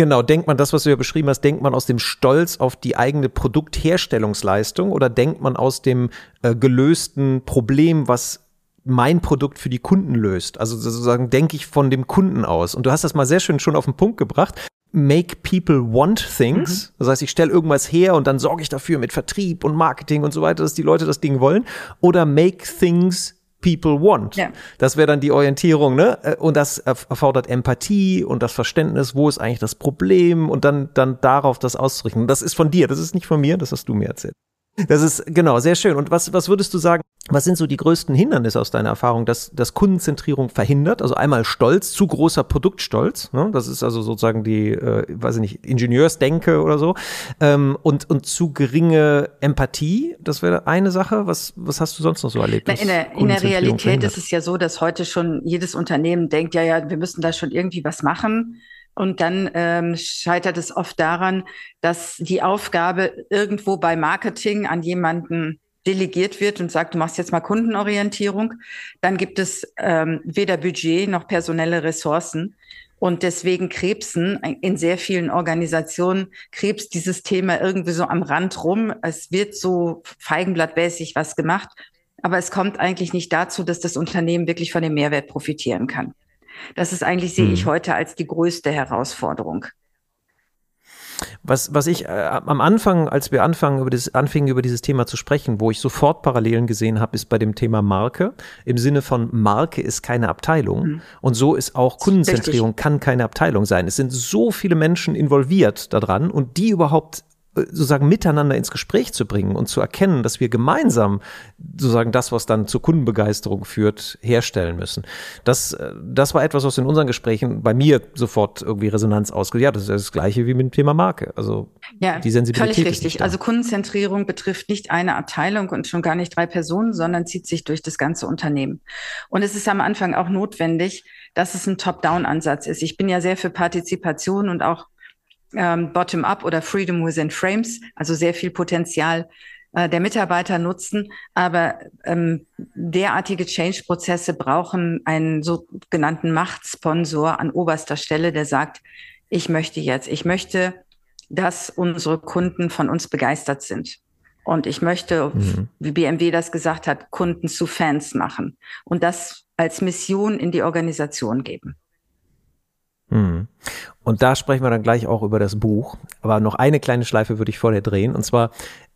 Genau, denkt man das, was du ja beschrieben hast, denkt man aus dem Stolz auf die eigene Produktherstellungsleistung oder denkt man aus dem äh, gelösten Problem, was mein Produkt für die Kunden löst? Also sozusagen denke ich von dem Kunden aus. Und du hast das mal sehr schön schon auf den Punkt gebracht. Make people want things. Mhm. Das heißt, ich stelle irgendwas her und dann sorge ich dafür mit Vertrieb und Marketing und so weiter, dass die Leute das Ding wollen. Oder make things people want. Ja. Das wäre dann die Orientierung, ne? Äh, und das erfordert Empathie und das Verständnis, wo ist eigentlich das Problem und dann, dann darauf das auszurichten. Das ist von dir, das ist nicht von mir, das hast du mir erzählt. Das ist genau sehr schön. Und was, was würdest du sagen? Was sind so die größten Hindernisse aus deiner Erfahrung, dass, dass Kundenzentrierung verhindert? Also einmal Stolz, zu großer Produktstolz. Ne? Das ist also sozusagen die, äh, weiß ich nicht, Ingenieursdenke oder so. Ähm, und, und zu geringe Empathie. Das wäre eine Sache. Was, was hast du sonst noch so erlebt? Na, in, der, in der Realität verhindert? ist es ja so, dass heute schon jedes Unternehmen denkt, ja, ja, wir müssen da schon irgendwie was machen. Und dann ähm, scheitert es oft daran, dass die Aufgabe irgendwo bei Marketing an jemanden delegiert wird und sagt, du machst jetzt mal Kundenorientierung, dann gibt es ähm, weder Budget noch personelle Ressourcen. Und deswegen krebsen in sehr vielen Organisationen, krebst dieses Thema irgendwie so am Rand rum. Es wird so feigenblattmäßig was gemacht, aber es kommt eigentlich nicht dazu, dass das Unternehmen wirklich von dem Mehrwert profitieren kann. Das ist eigentlich, sehe ich hm. heute als die größte Herausforderung. Was, was ich äh, am Anfang, als wir anfangen, über das, anfingen, über dieses Thema zu sprechen, wo ich sofort Parallelen gesehen habe, ist bei dem Thema Marke. Im Sinne von Marke ist keine Abteilung. Mhm. Und so ist auch Kundenzentrierung Richtig. kann keine Abteilung sein. Es sind so viele Menschen involviert daran und die überhaupt sozusagen miteinander ins Gespräch zu bringen und zu erkennen, dass wir gemeinsam sozusagen das, was dann zur Kundenbegeisterung führt, herstellen müssen. Das, äh, das war etwas, was in unseren Gesprächen bei mir sofort irgendwie Resonanz ausgelöst. Ja, das ist das Gleiche wie mit dem Thema Marke. Also ja, die Sensibilität. Völlig richtig. Also Kundenzentrierung betrifft nicht eine Abteilung und schon gar nicht drei Personen, sondern zieht sich durch das ganze Unternehmen. Und es ist am Anfang auch notwendig, dass es ein Top-Down-Ansatz ist. Ich bin ja sehr für Partizipation und auch ähm, Bottom-up oder Freedom within Frames, also sehr viel Potenzial äh, der Mitarbeiter nutzen. Aber ähm, derartige Change-Prozesse brauchen einen sogenannten Machtsponsor an oberster Stelle, der sagt, ich möchte jetzt, ich möchte, dass unsere Kunden von uns begeistert sind. Und ich möchte, mhm. wie BMW das gesagt hat, Kunden zu Fans machen und das als Mission in die Organisation geben. Mhm. Und da sprechen wir dann gleich auch über das Buch. Aber noch eine kleine Schleife würde ich vorher drehen. Und zwar,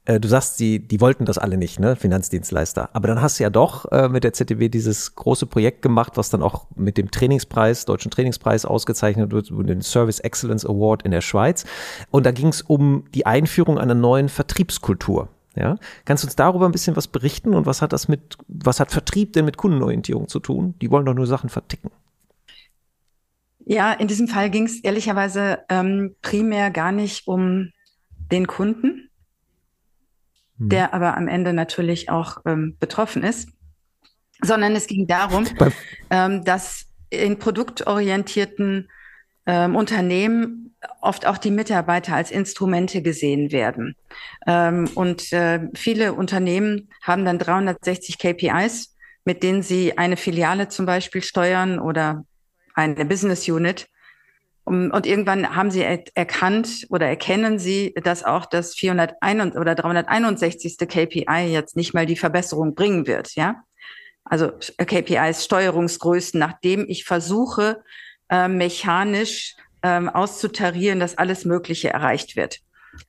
äh, du sagst, die, die wollten das alle nicht, ne, Finanzdienstleister. Aber dann hast du ja doch äh, mit der ZDW dieses große Projekt gemacht, was dann auch mit dem Trainingspreis, Deutschen Trainingspreis ausgezeichnet wird, den Service Excellence Award in der Schweiz. Und da ging es um die Einführung einer neuen Vertriebskultur. Ja, kannst du uns darüber ein bisschen was berichten und was hat das mit, was hat Vertrieb denn mit Kundenorientierung zu tun? Die wollen doch nur Sachen verticken. Ja, in diesem Fall ging es ehrlicherweise ähm, primär gar nicht um den Kunden, hm. der aber am Ende natürlich auch ähm, betroffen ist, sondern es ging darum, ähm, dass in produktorientierten ähm, Unternehmen oft auch die Mitarbeiter als Instrumente gesehen werden. Ähm, und äh, viele Unternehmen haben dann 360 KPIs, mit denen sie eine Filiale zum Beispiel steuern oder eine Business Unit. Und irgendwann haben sie erkannt oder erkennen sie, dass auch das 401 oder 361. KPI jetzt nicht mal die Verbesserung bringen wird, ja. Also KPIs Steuerungsgrößen, nachdem ich versuche, äh, mechanisch äh, auszutarieren, dass alles Mögliche erreicht wird.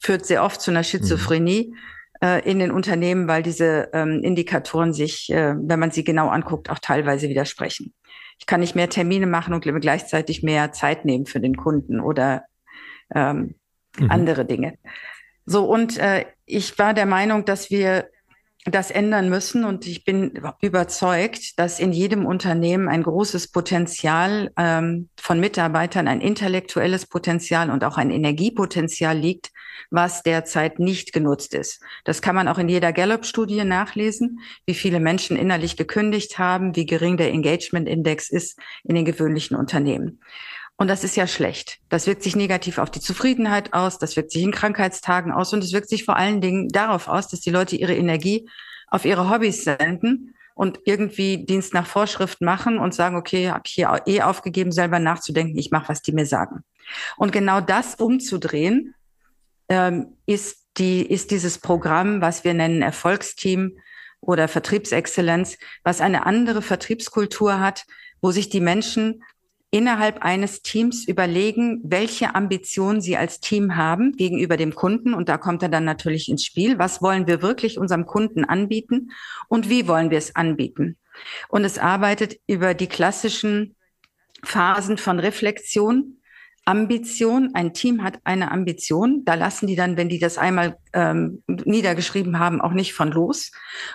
Führt sehr oft zu einer Schizophrenie mhm. äh, in den Unternehmen, weil diese ähm, Indikatoren sich, äh, wenn man sie genau anguckt, auch teilweise widersprechen ich kann nicht mehr Termine machen und gleichzeitig mehr Zeit nehmen für den Kunden oder ähm, mhm. andere Dinge. So, und äh, ich war der Meinung, dass wir das ändern müssen. Und ich bin überzeugt, dass in jedem Unternehmen ein großes Potenzial ähm, von Mitarbeitern, ein intellektuelles Potenzial und auch ein Energiepotenzial liegt, was derzeit nicht genutzt ist. Das kann man auch in jeder Gallup-Studie nachlesen, wie viele Menschen innerlich gekündigt haben, wie gering der Engagement-Index ist in den gewöhnlichen Unternehmen. Und das ist ja schlecht. Das wirkt sich negativ auf die Zufriedenheit aus, das wirkt sich in Krankheitstagen aus und es wirkt sich vor allen Dingen darauf aus, dass die Leute ihre Energie auf ihre Hobbys senden und irgendwie Dienst nach Vorschrift machen und sagen, okay, habe ich hier eh aufgegeben, selber nachzudenken, ich mache, was die mir sagen. Und genau das umzudrehen, ähm, ist, die, ist dieses Programm, was wir nennen Erfolgsteam oder Vertriebsexzellenz, was eine andere Vertriebskultur hat, wo sich die Menschen innerhalb eines Teams überlegen, welche Ambitionen sie als Team haben gegenüber dem Kunden. Und da kommt er dann natürlich ins Spiel. Was wollen wir wirklich unserem Kunden anbieten und wie wollen wir es anbieten? Und es arbeitet über die klassischen Phasen von Reflexion, Ambition. Ein Team hat eine Ambition. Da lassen die dann, wenn die das einmal ähm, niedergeschrieben haben, auch nicht von los.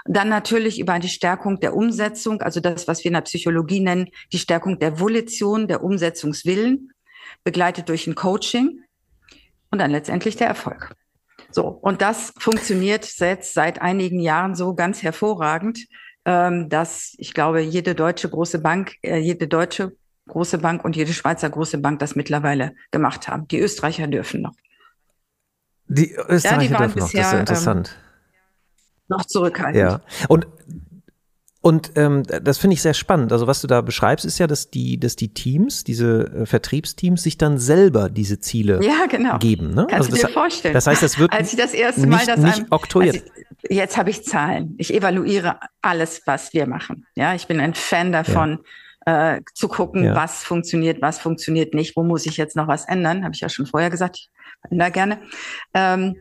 Dann natürlich über die Stärkung der Umsetzung, also das, was wir in der Psychologie nennen, die Stärkung der Volition, der Umsetzungswillen, begleitet durch ein Coaching und dann letztendlich der Erfolg. So, und das funktioniert jetzt seit einigen Jahren so ganz hervorragend, ähm, dass ich glaube, jede deutsche große Bank, äh, jede deutsche große Bank und jede Schweizer große Bank das mittlerweile gemacht haben. Die Österreicher dürfen noch. Die Österreicher ja, die dürfen bisher, noch, das ist ja interessant. Ähm, noch zurückhaltend. Ja, und und ähm, das finde ich sehr spannend. Also was du da beschreibst, ist ja, dass die, dass die Teams, diese äh, Vertriebsteams, sich dann selber diese Ziele ja, genau. geben. Ne? Kannst also du dir vorstellen? Das heißt, das wird als ich das erste Mal nicht, das nicht oktroyiert. Ich, jetzt habe ich Zahlen. Ich evaluiere alles, was wir machen. Ja, ich bin ein Fan davon. Ja äh, zu gucken, ja. was funktioniert, was funktioniert nicht, wo muss ich jetzt noch was ändern, habe ich ja schon vorher gesagt, ich ändere gerne. Ähm,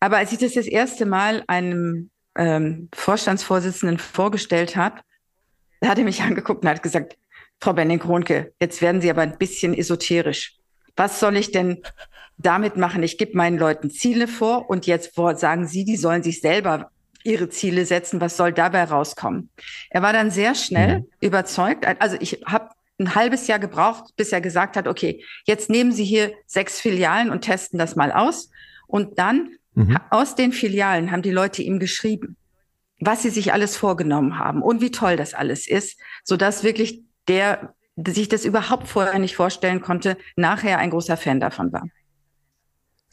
aber als ich das das erste Mal einem ähm, Vorstandsvorsitzenden vorgestellt habe, da hat er mich angeguckt und hat gesagt, Frau Benning-Kronke, jetzt werden Sie aber ein bisschen esoterisch. was soll ich denn damit machen? Ich gebe meinen Leuten Ziele vor und jetzt sagen sie, die sollen sich selber ihre Ziele setzen. Was soll dabei rauskommen? Er war dann sehr schnell mhm. überzeugt. Also ich habe ein halbes Jahr gebraucht, bis er gesagt hat, okay, jetzt nehmen Sie hier sechs Filialen und testen das mal aus. Und dann mhm. aus den Filialen haben die Leute ihm geschrieben, was sie sich alles vorgenommen haben und wie toll das alles ist, sodass wirklich der sich das überhaupt vorher nicht vorstellen konnte, nachher ein großer Fan davon war.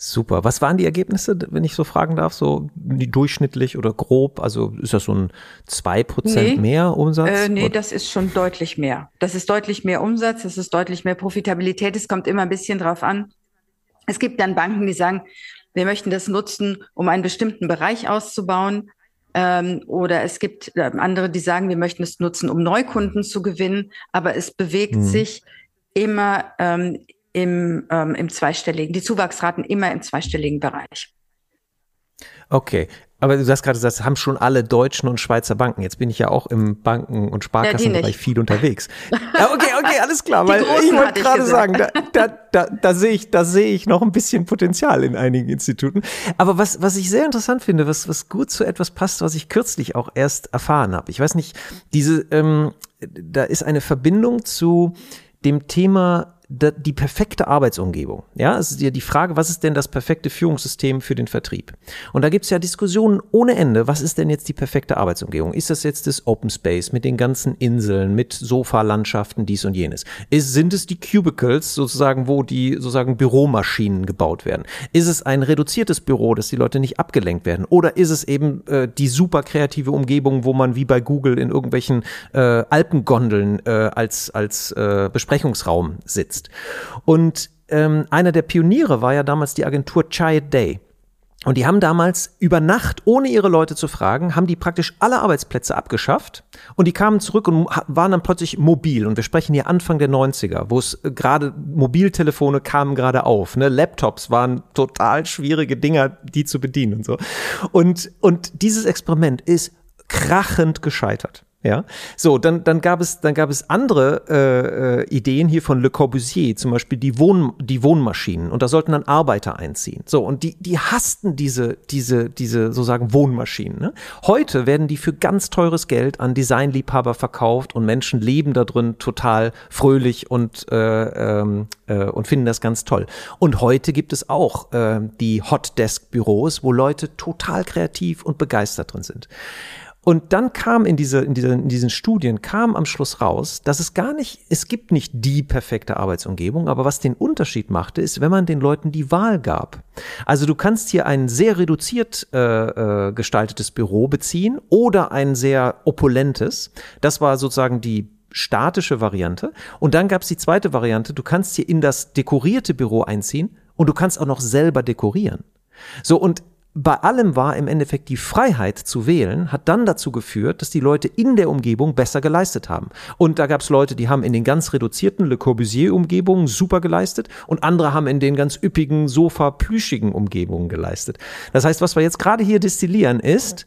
Super. Was waren die Ergebnisse, wenn ich so fragen darf, so durchschnittlich oder grob? Also ist das so ein zwei Prozent nee, mehr Umsatz? Äh, nee, oder? das ist schon deutlich mehr. Das ist deutlich mehr Umsatz, das ist deutlich mehr Profitabilität. Es kommt immer ein bisschen drauf an. Es gibt dann Banken, die sagen, wir möchten das nutzen, um einen bestimmten Bereich auszubauen. Ähm, oder es gibt äh, andere, die sagen, wir möchten es nutzen, um Neukunden zu gewinnen. Aber es bewegt hm. sich immer ähm, im, ähm, im zweistelligen, die Zuwachsraten immer im zweistelligen Bereich. Okay, aber du hast gerade gesagt, haben schon alle deutschen und Schweizer Banken. Jetzt bin ich ja auch im Banken- und Sparkassenbereich ja, viel unterwegs. ja, okay, okay, alles klar. Weil ich wollte gerade sagen, da, da, da, da sehe ich, da sehe ich noch ein bisschen Potenzial in einigen Instituten. Aber was, was ich sehr interessant finde, was, was gut zu etwas passt, was ich kürzlich auch erst erfahren habe. Ich weiß nicht, diese, ähm, da ist eine Verbindung zu dem Thema die perfekte Arbeitsumgebung. Ja, es ist ja die Frage, was ist denn das perfekte Führungssystem für den Vertrieb? Und da gibt es ja Diskussionen ohne Ende. Was ist denn jetzt die perfekte Arbeitsumgebung? Ist das jetzt das Open Space mit den ganzen Inseln, mit Sofalandschaften, dies und jenes? Ist, sind es die Cubicles sozusagen, wo die sozusagen Büromaschinen gebaut werden? Ist es ein reduziertes Büro, dass die Leute nicht abgelenkt werden? Oder ist es eben äh, die super kreative Umgebung, wo man wie bei Google in irgendwelchen äh, Alpengondeln äh, als, als äh, Besprechungsraum sitzt? Ist. Und ähm, einer der Pioniere war ja damals die Agentur Child Day. Und die haben damals über Nacht, ohne ihre Leute zu fragen, haben die praktisch alle Arbeitsplätze abgeschafft und die kamen zurück und waren dann plötzlich mobil. Und wir sprechen hier Anfang der 90er, wo es äh, gerade Mobiltelefone kamen gerade auf. Ne? Laptops waren total schwierige Dinger, die zu bedienen und so. Und, und dieses Experiment ist krachend gescheitert. Ja, so dann dann gab es dann gab es andere äh, äh, Ideen hier von Le Corbusier, zum Beispiel die Wohn die Wohnmaschinen und da sollten dann Arbeiter einziehen. So und die die hassten diese diese diese sozusagen Wohnmaschinen. Ne? Heute werden die für ganz teures Geld an Designliebhaber verkauft und Menschen leben da drin total fröhlich und äh, ähm, äh, und finden das ganz toll. Und heute gibt es auch äh, die Hot Desk Büros, wo Leute total kreativ und begeistert drin sind. Und dann kam in, diese, in, diese, in diesen Studien, kam am Schluss raus, dass es gar nicht, es gibt nicht die perfekte Arbeitsumgebung, aber was den Unterschied machte, ist, wenn man den Leuten die Wahl gab. Also du kannst hier ein sehr reduziert äh, äh, gestaltetes Büro beziehen oder ein sehr opulentes. Das war sozusagen die statische Variante. Und dann gab es die zweite Variante, du kannst hier in das dekorierte Büro einziehen und du kannst auch noch selber dekorieren. So, und bei allem war im Endeffekt die Freiheit zu wählen, hat dann dazu geführt, dass die Leute in der Umgebung besser geleistet haben. Und da gab es Leute, die haben in den ganz reduzierten Le Corbusier-Umgebungen super geleistet und andere haben in den ganz üppigen, sofa-plüschigen Umgebungen geleistet. Das heißt, was wir jetzt gerade hier destillieren ist,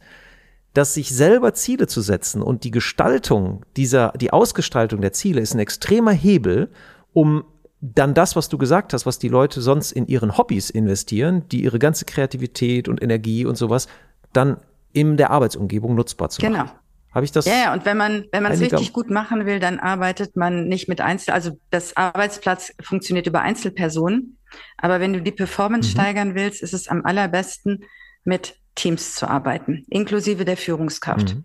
dass sich selber Ziele zu setzen und die Gestaltung dieser, die Ausgestaltung der Ziele ist ein extremer Hebel, um dann das, was du gesagt hast, was die Leute sonst in ihren Hobbys investieren, die ihre ganze Kreativität und Energie und sowas dann in der Arbeitsumgebung nutzbar zu machen. Genau. Habe ich das? Ja, ja, und wenn man, wenn man es richtig gut machen will, dann arbeitet man nicht mit Einzel, also das Arbeitsplatz funktioniert über Einzelpersonen. Aber wenn du die Performance mhm. steigern willst, ist es am allerbesten, mit Teams zu arbeiten, inklusive der Führungskraft. Mhm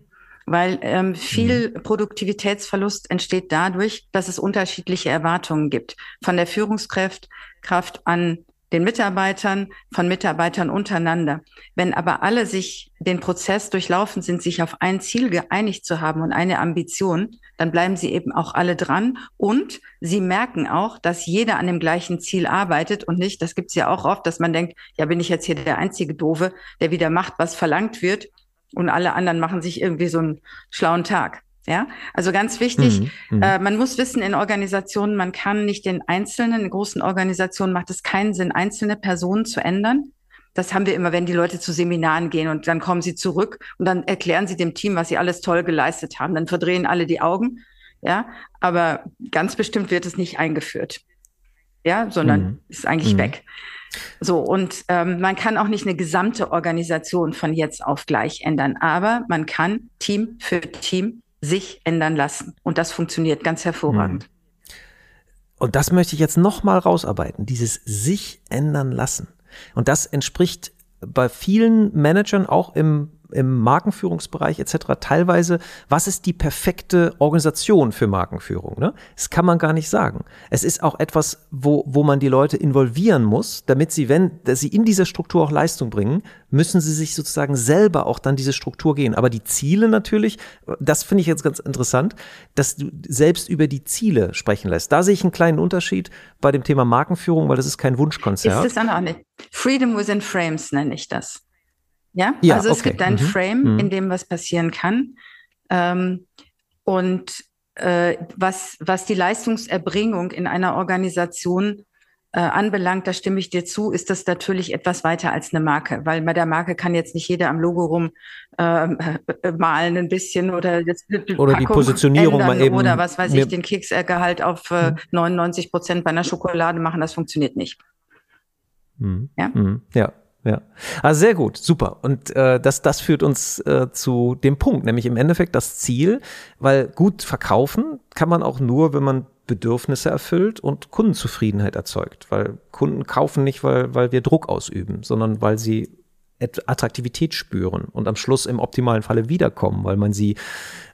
weil ähm, viel mhm. Produktivitätsverlust entsteht dadurch, dass es unterschiedliche Erwartungen gibt. Von der Führungskraft Kraft an den Mitarbeitern, von Mitarbeitern untereinander. Wenn aber alle sich den Prozess durchlaufen sind, sich auf ein Ziel geeinigt zu haben und eine Ambition, dann bleiben sie eben auch alle dran und sie merken auch, dass jeder an dem gleichen Ziel arbeitet und nicht, das gibt's ja auch oft, dass man denkt, ja, bin ich jetzt hier der einzige Doofe, der wieder macht, was verlangt wird und alle anderen machen sich irgendwie so einen schlauen Tag. Ja, also ganz wichtig, mhm, mhm, äh, man muss wissen, in Organisationen, man kann nicht den Einzelnen, in großen Organisationen macht es keinen Sinn, einzelne Personen zu ändern. Das haben wir immer, wenn die Leute zu Seminaren gehen und dann kommen sie zurück und dann erklären sie dem Team, was sie alles toll geleistet haben. Dann verdrehen alle die Augen. Ja, aber ganz bestimmt wird es nicht eingeführt. ja, sondern mhm. ist eigentlich mhm. weg. So, und ähm, man kann auch nicht eine gesamte Organisation von jetzt auf gleich ändern, aber man kann Team für Team sich ändern lassen. Und das funktioniert ganz hervorragend. Mhm. Und das möchte ich jetzt nochmal rausarbeiten, dieses sich ändern lassen. Und das entspricht bei vielen Managern auch im im Markenführungsbereich etc. teilweise, was ist die perfekte Organisation für Markenführung? Ne? Das kann man gar nicht sagen. Es ist auch etwas, wo, wo man die Leute involvieren muss, damit sie, wenn sie in dieser Struktur auch Leistung bringen, müssen sie sich sozusagen selber auch dann diese Struktur gehen. Aber die Ziele natürlich, das finde ich jetzt ganz interessant, dass du selbst über die Ziele sprechen lässt. Da sehe ich einen kleinen Unterschied bei dem Thema Markenführung, weil das ist kein Wunschkonzert. Ist das auch nicht. Freedom within Frames nenne ich das. Ja, ja also es okay. gibt ein mhm. Frame, mhm. in dem was passieren kann. Ähm, und äh, was, was die Leistungserbringung in einer Organisation äh, anbelangt, da stimme ich dir zu, ist das natürlich etwas weiter als eine Marke, weil bei der Marke kann jetzt nicht jeder am Logo rum äh, malen ein bisschen oder jetzt oder die Positionierung mal eben oder was weiß ich, den Keksgehalt auf äh, 99 mhm. Prozent bei einer Schokolade machen, das funktioniert nicht. Mhm. Ja. Mhm. ja. Ja, also sehr gut, super. Und äh, das, das führt uns äh, zu dem Punkt, nämlich im Endeffekt das Ziel, weil gut verkaufen kann man auch nur, wenn man Bedürfnisse erfüllt und Kundenzufriedenheit erzeugt. Weil Kunden kaufen nicht, weil, weil wir Druck ausüben, sondern weil sie Attraktivität spüren und am Schluss im optimalen Falle wiederkommen, weil man sie,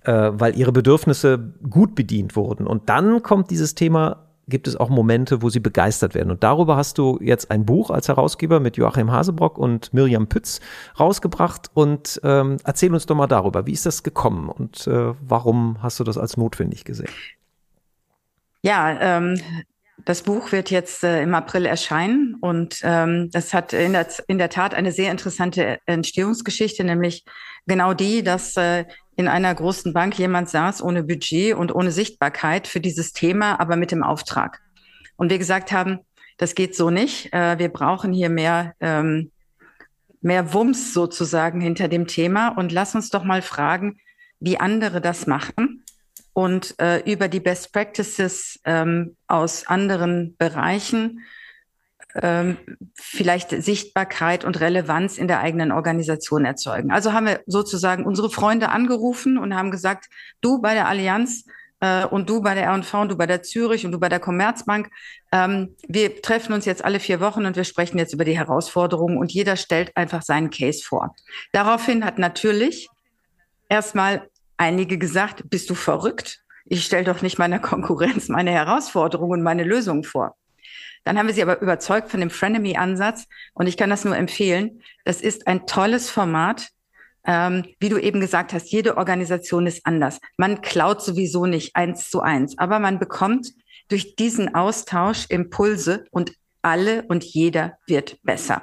äh, weil ihre Bedürfnisse gut bedient wurden. Und dann kommt dieses Thema gibt es auch Momente, wo sie begeistert werden. Und darüber hast du jetzt ein Buch als Herausgeber mit Joachim Hasebrock und Miriam Pütz rausgebracht. Und ähm, erzähl uns doch mal darüber. Wie ist das gekommen und äh, warum hast du das als notwendig gesehen? Ja, ähm, das Buch wird jetzt äh, im April erscheinen und ähm, das hat in der, in der Tat eine sehr interessante Entstehungsgeschichte, nämlich genau die, dass äh, in einer großen Bank jemand saß ohne Budget und ohne Sichtbarkeit für dieses Thema, aber mit dem Auftrag. Und wir gesagt haben, das geht so nicht. Äh, wir brauchen hier mehr, ähm, mehr Wumms sozusagen hinter dem Thema und lass uns doch mal fragen, wie andere das machen und äh, über die Best Practices ähm, aus anderen Bereichen ähm, vielleicht Sichtbarkeit und Relevanz in der eigenen Organisation erzeugen. Also haben wir sozusagen unsere Freunde angerufen und haben gesagt, du bei der Allianz äh, und du bei der R&V und du bei der Zürich und du bei der Commerzbank, ähm, wir treffen uns jetzt alle vier Wochen und wir sprechen jetzt über die Herausforderungen und jeder stellt einfach seinen Case vor. Daraufhin hat natürlich erstmal einige gesagt, bist du verrückt? Ich stelle doch nicht meiner Konkurrenz meine Herausforderungen und meine Lösungen vor. Dann haben wir sie aber überzeugt von dem Frenemy-Ansatz und ich kann das nur empfehlen. Das ist ein tolles Format. Ähm, wie du eben gesagt hast, jede Organisation ist anders. Man klaut sowieso nicht eins zu eins, aber man bekommt durch diesen Austausch Impulse und alle und jeder wird besser.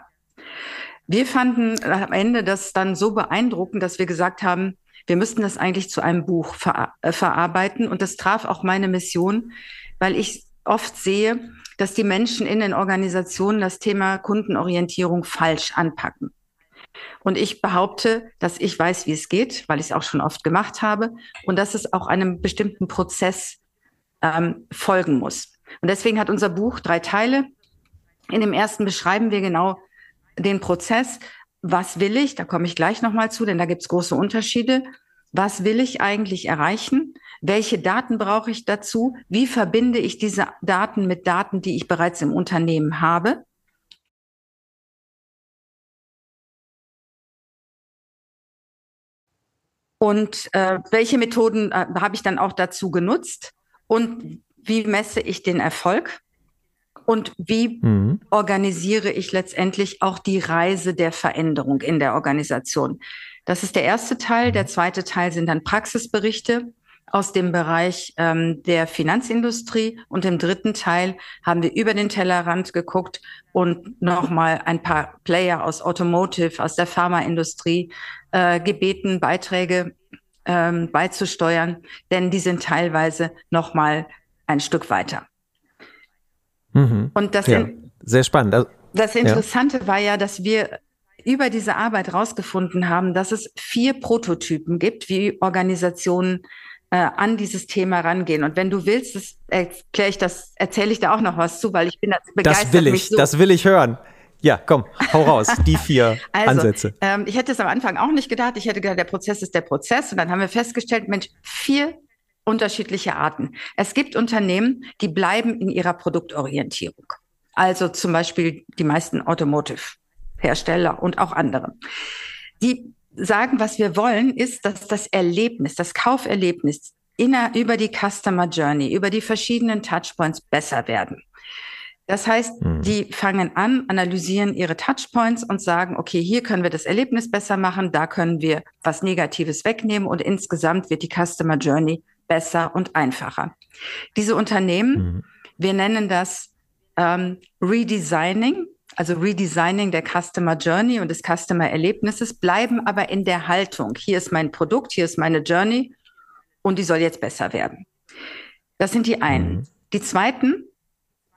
Wir fanden am Ende das dann so beeindruckend, dass wir gesagt haben, wir müssten das eigentlich zu einem Buch ver äh, verarbeiten. Und das traf auch meine Mission, weil ich oft sehe, dass die Menschen in den Organisationen das Thema Kundenorientierung falsch anpacken. Und ich behaupte, dass ich weiß, wie es geht, weil ich es auch schon oft gemacht habe und dass es auch einem bestimmten Prozess ähm, folgen muss. Und deswegen hat unser Buch drei Teile. In dem ersten beschreiben wir genau den Prozess. Was will ich? Da komme ich gleich nochmal zu, denn da gibt es große Unterschiede. Was will ich eigentlich erreichen? Welche Daten brauche ich dazu? Wie verbinde ich diese Daten mit Daten, die ich bereits im Unternehmen habe? Und äh, welche Methoden äh, habe ich dann auch dazu genutzt? Und wie messe ich den Erfolg? Und wie mhm. organisiere ich letztendlich auch die Reise der Veränderung in der Organisation? Das ist der erste Teil. Der zweite Teil sind dann Praxisberichte aus dem Bereich ähm, der Finanzindustrie und im dritten Teil haben wir über den Tellerrand geguckt und nochmal ein paar Player aus Automotive, aus der Pharmaindustrie äh, gebeten, Beiträge ähm, beizusteuern, denn die sind teilweise nochmal ein Stück weiter. Mhm. Und das ja, sehr spannend. Also, das Interessante ja. war ja, dass wir über diese Arbeit herausgefunden haben, dass es vier Prototypen gibt, wie Organisationen äh, an dieses Thema rangehen. Und wenn du willst, das erkläre ich das, erzähle ich da auch noch was zu, weil ich bin das begeistert. Das will ich, so. das will ich hören. Ja, komm, hau raus, die vier also, Ansätze. Ähm, ich hätte es am Anfang auch nicht gedacht. Ich hätte gedacht, der Prozess ist der Prozess. Und dann haben wir festgestellt, Mensch, vier unterschiedliche Arten. Es gibt Unternehmen, die bleiben in ihrer Produktorientierung. Also zum Beispiel die meisten Automotive-Hersteller und auch andere. Die sagen, was wir wollen, ist, dass das Erlebnis, das Kauferlebnis inner, über die Customer Journey, über die verschiedenen Touchpoints besser werden. Das heißt, mhm. die fangen an, analysieren ihre Touchpoints und sagen, okay, hier können wir das Erlebnis besser machen, da können wir was Negatives wegnehmen und insgesamt wird die Customer Journey besser und einfacher. Diese Unternehmen, mhm. wir nennen das ähm, Redesigning, also Redesigning der Customer Journey und des Customer Erlebnisses, bleiben aber in der Haltung. Hier ist mein Produkt, hier ist meine Journey und die soll jetzt besser werden. Das sind die einen. Mhm. Die zweiten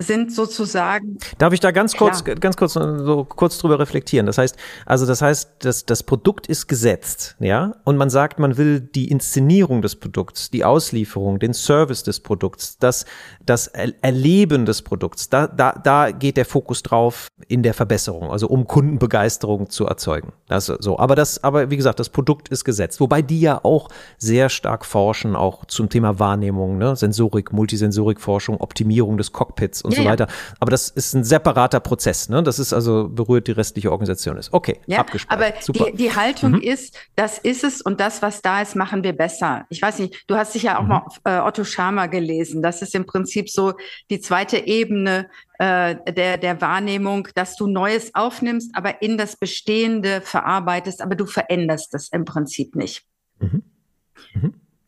sind sozusagen. Darf ich da ganz kurz, klar. ganz kurz so kurz drüber reflektieren? Das heißt, also das heißt, das, das Produkt ist gesetzt, ja, und man sagt, man will die Inszenierung des Produkts, die Auslieferung, den Service des Produkts, das, das Erleben des Produkts, da, da, da geht der Fokus drauf in der Verbesserung, also um Kundenbegeisterung zu erzeugen. Das so. Aber das, aber wie gesagt, das Produkt ist gesetzt, wobei die ja auch sehr stark forschen, auch zum Thema Wahrnehmung, ne, Sensorik, Multisensorikforschung, Optimierung des Cockpits und ja, so weiter. Aber das ist ein separater Prozess. Ne? Das ist also berührt die restliche Organisation ist. Okay, ja, abgespeichert. Aber Super. Die, die Haltung mhm. ist, das ist es und das, was da ist, machen wir besser. Ich weiß nicht, du hast sicher auch mhm. mal äh, Otto Schama gelesen. Das ist im Prinzip so die zweite Ebene äh, der, der Wahrnehmung, dass du Neues aufnimmst, aber in das Bestehende verarbeitest, aber du veränderst das im Prinzip nicht. Mhm.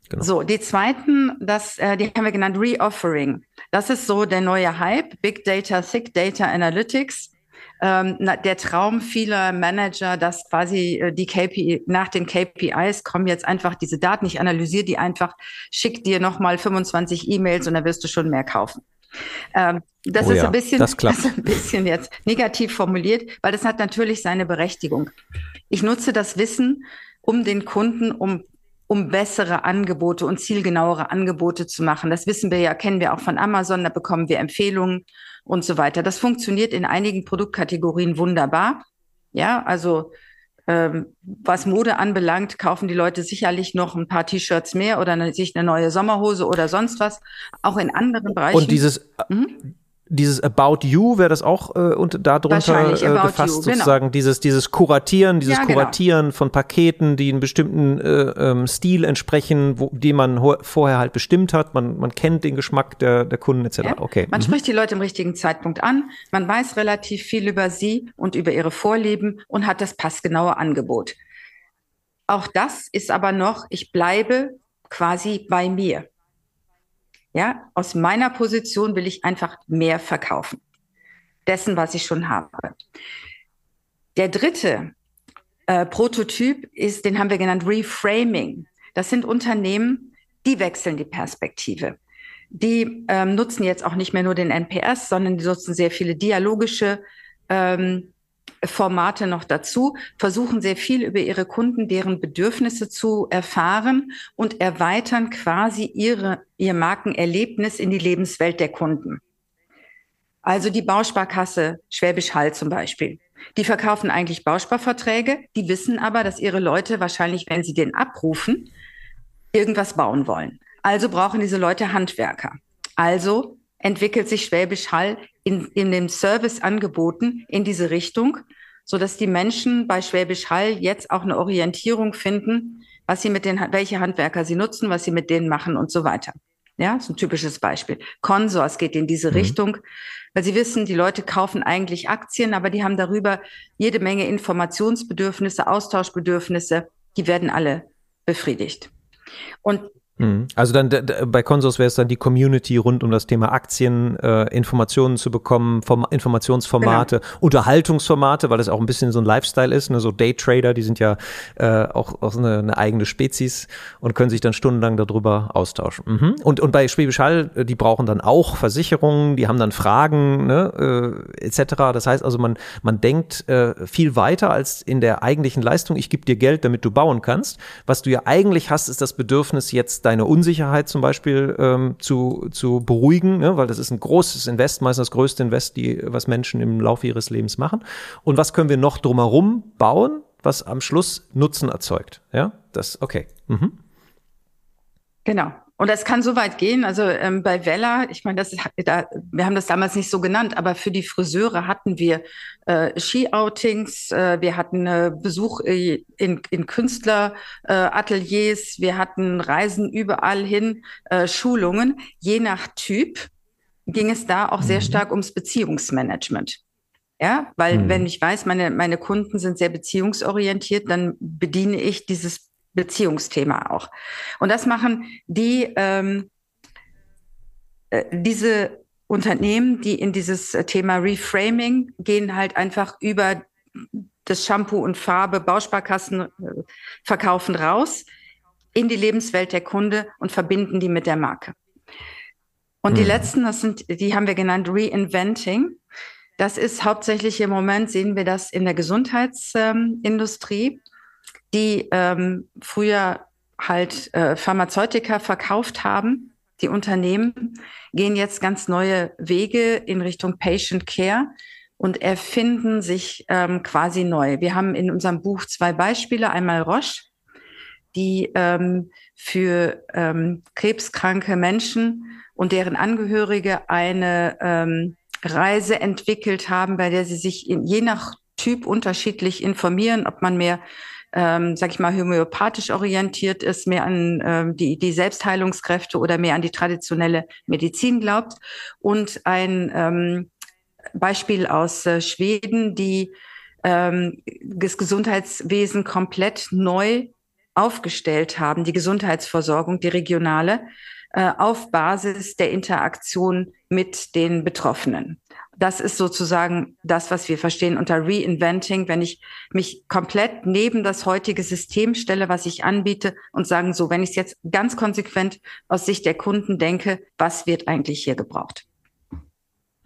Genau. So, die zweiten, das, äh, die haben wir genannt Reoffering. Das ist so der neue Hype, Big Data, Thick Data Analytics. Ähm, na, der Traum vieler Manager, dass quasi äh, die KPI, nach den KPIs kommen jetzt einfach diese Daten, ich analysiere die einfach, schick dir nochmal 25 E-Mails und dann wirst du schon mehr kaufen. Ähm, das, oh ist ja, ein bisschen, das, das ist ein bisschen jetzt negativ formuliert, weil das hat natürlich seine Berechtigung. Ich nutze das Wissen, um den Kunden, um um bessere Angebote und zielgenauere Angebote zu machen. Das wissen wir ja, kennen wir auch von Amazon, da bekommen wir Empfehlungen und so weiter. Das funktioniert in einigen Produktkategorien wunderbar. Ja, also ähm, was Mode anbelangt, kaufen die Leute sicherlich noch ein paar T-Shirts mehr oder eine, sich eine neue Sommerhose oder sonst was. Auch in anderen Bereichen. Und dieses, mhm dieses About You wäre das auch äh, und darunter äh, gefasst you, genau. sozusagen dieses dieses Kuratieren, dieses ja, genau. Kuratieren von Paketen, die einen bestimmten äh, ähm, Stil entsprechen, wo, die man vorher halt bestimmt hat. Man man kennt den Geschmack der der Kunden etc. Ja. Okay. Man mhm. spricht die Leute im richtigen Zeitpunkt an. Man weiß relativ viel über sie und über ihre Vorlieben und hat das passgenaue Angebot. Auch das ist aber noch, ich bleibe quasi bei mir. Ja, aus meiner Position will ich einfach mehr verkaufen. Dessen, was ich schon habe. Der dritte äh, Prototyp ist, den haben wir genannt Reframing. Das sind Unternehmen, die wechseln die Perspektive. Die ähm, nutzen jetzt auch nicht mehr nur den NPS, sondern die nutzen sehr viele dialogische ähm, Formate noch dazu, versuchen sehr viel über ihre Kunden, deren Bedürfnisse zu erfahren und erweitern quasi ihre, ihr Markenerlebnis in die Lebenswelt der Kunden. Also die Bausparkasse Schwäbisch Hall zum Beispiel. Die verkaufen eigentlich Bausparverträge, die wissen aber, dass ihre Leute wahrscheinlich, wenn sie den abrufen, irgendwas bauen wollen. Also brauchen diese Leute Handwerker. Also entwickelt sich Schwäbisch Hall in, in den Serviceangeboten in diese Richtung, so dass die Menschen bei Schwäbisch Hall jetzt auch eine Orientierung finden, was sie mit den, welche Handwerker sie nutzen, was sie mit denen machen und so weiter. Ja, so ein typisches Beispiel. Consors geht in diese mhm. Richtung, weil sie wissen, die Leute kaufen eigentlich Aktien, aber die haben darüber jede Menge Informationsbedürfnisse, Austauschbedürfnisse, die werden alle befriedigt. Und. Also dann bei Consors wäre es dann die Community rund um das Thema Aktien, äh, Informationen zu bekommen, Form Informationsformate, genau. Unterhaltungsformate, weil das auch ein bisschen so ein Lifestyle ist. Ne? So Daytrader, die sind ja äh, auch, auch eine, eine eigene Spezies und können sich dann stundenlang darüber austauschen. Mhm. Und, und bei Schwäbisch Hall, äh, die brauchen dann auch Versicherungen, die haben dann Fragen ne, äh, etc. Das heißt also, man, man denkt äh, viel weiter als in der eigentlichen Leistung, ich gebe dir Geld, damit du bauen kannst. Was du ja eigentlich hast, ist das Bedürfnis jetzt deine Unsicherheit zum Beispiel ähm, zu, zu beruhigen, ne? weil das ist ein großes Invest, meistens das größte Invest, die, was Menschen im Laufe ihres Lebens machen. Und was können wir noch drumherum bauen, was am Schluss Nutzen erzeugt? Ja, das, okay. Mhm. Genau. Und das kann so weit gehen. Also ähm, bei Vella, ich meine, das ist, da, wir haben das damals nicht so genannt, aber für die Friseure hatten wir äh, Ski-Outings, äh, wir hatten äh, Besuch in, in Künstlerateliers, äh, wir hatten Reisen überall hin, äh, Schulungen. Je nach Typ ging es da auch sehr mhm. stark ums Beziehungsmanagement. Ja, weil mhm. wenn ich weiß, meine, meine Kunden sind sehr beziehungsorientiert, dann bediene ich dieses Beziehungsthema auch. Und das machen die, ähm, äh, diese Unternehmen, die in dieses Thema Reframing gehen, halt einfach über das Shampoo und Farbe, Bausparkassen äh, verkaufen raus in die Lebenswelt der Kunde und verbinden die mit der Marke. Und mhm. die letzten, das sind, die haben wir genannt Reinventing. Das ist hauptsächlich im Moment, sehen wir das in der Gesundheitsindustrie. Ähm, die ähm, früher halt äh, Pharmazeutika verkauft haben. Die Unternehmen gehen jetzt ganz neue Wege in Richtung Patient Care und erfinden sich ähm, quasi neu. Wir haben in unserem Buch zwei Beispiele. Einmal Roche, die ähm, für ähm, krebskranke Menschen und deren Angehörige eine ähm, Reise entwickelt haben, bei der sie sich in, je nach Typ unterschiedlich informieren, ob man mehr ähm, sag ich mal, homöopathisch orientiert ist, mehr an ähm, die, die Selbstheilungskräfte oder mehr an die traditionelle Medizin glaubt. Und ein ähm, Beispiel aus äh, Schweden, die ähm, das Gesundheitswesen komplett neu aufgestellt haben, die Gesundheitsversorgung, die regionale, äh, auf Basis der Interaktion mit den Betroffenen das ist sozusagen das, was wir verstehen unter Reinventing, wenn ich mich komplett neben das heutige System stelle, was ich anbiete und sagen, so, wenn ich es jetzt ganz konsequent aus Sicht der Kunden denke, was wird eigentlich hier gebraucht?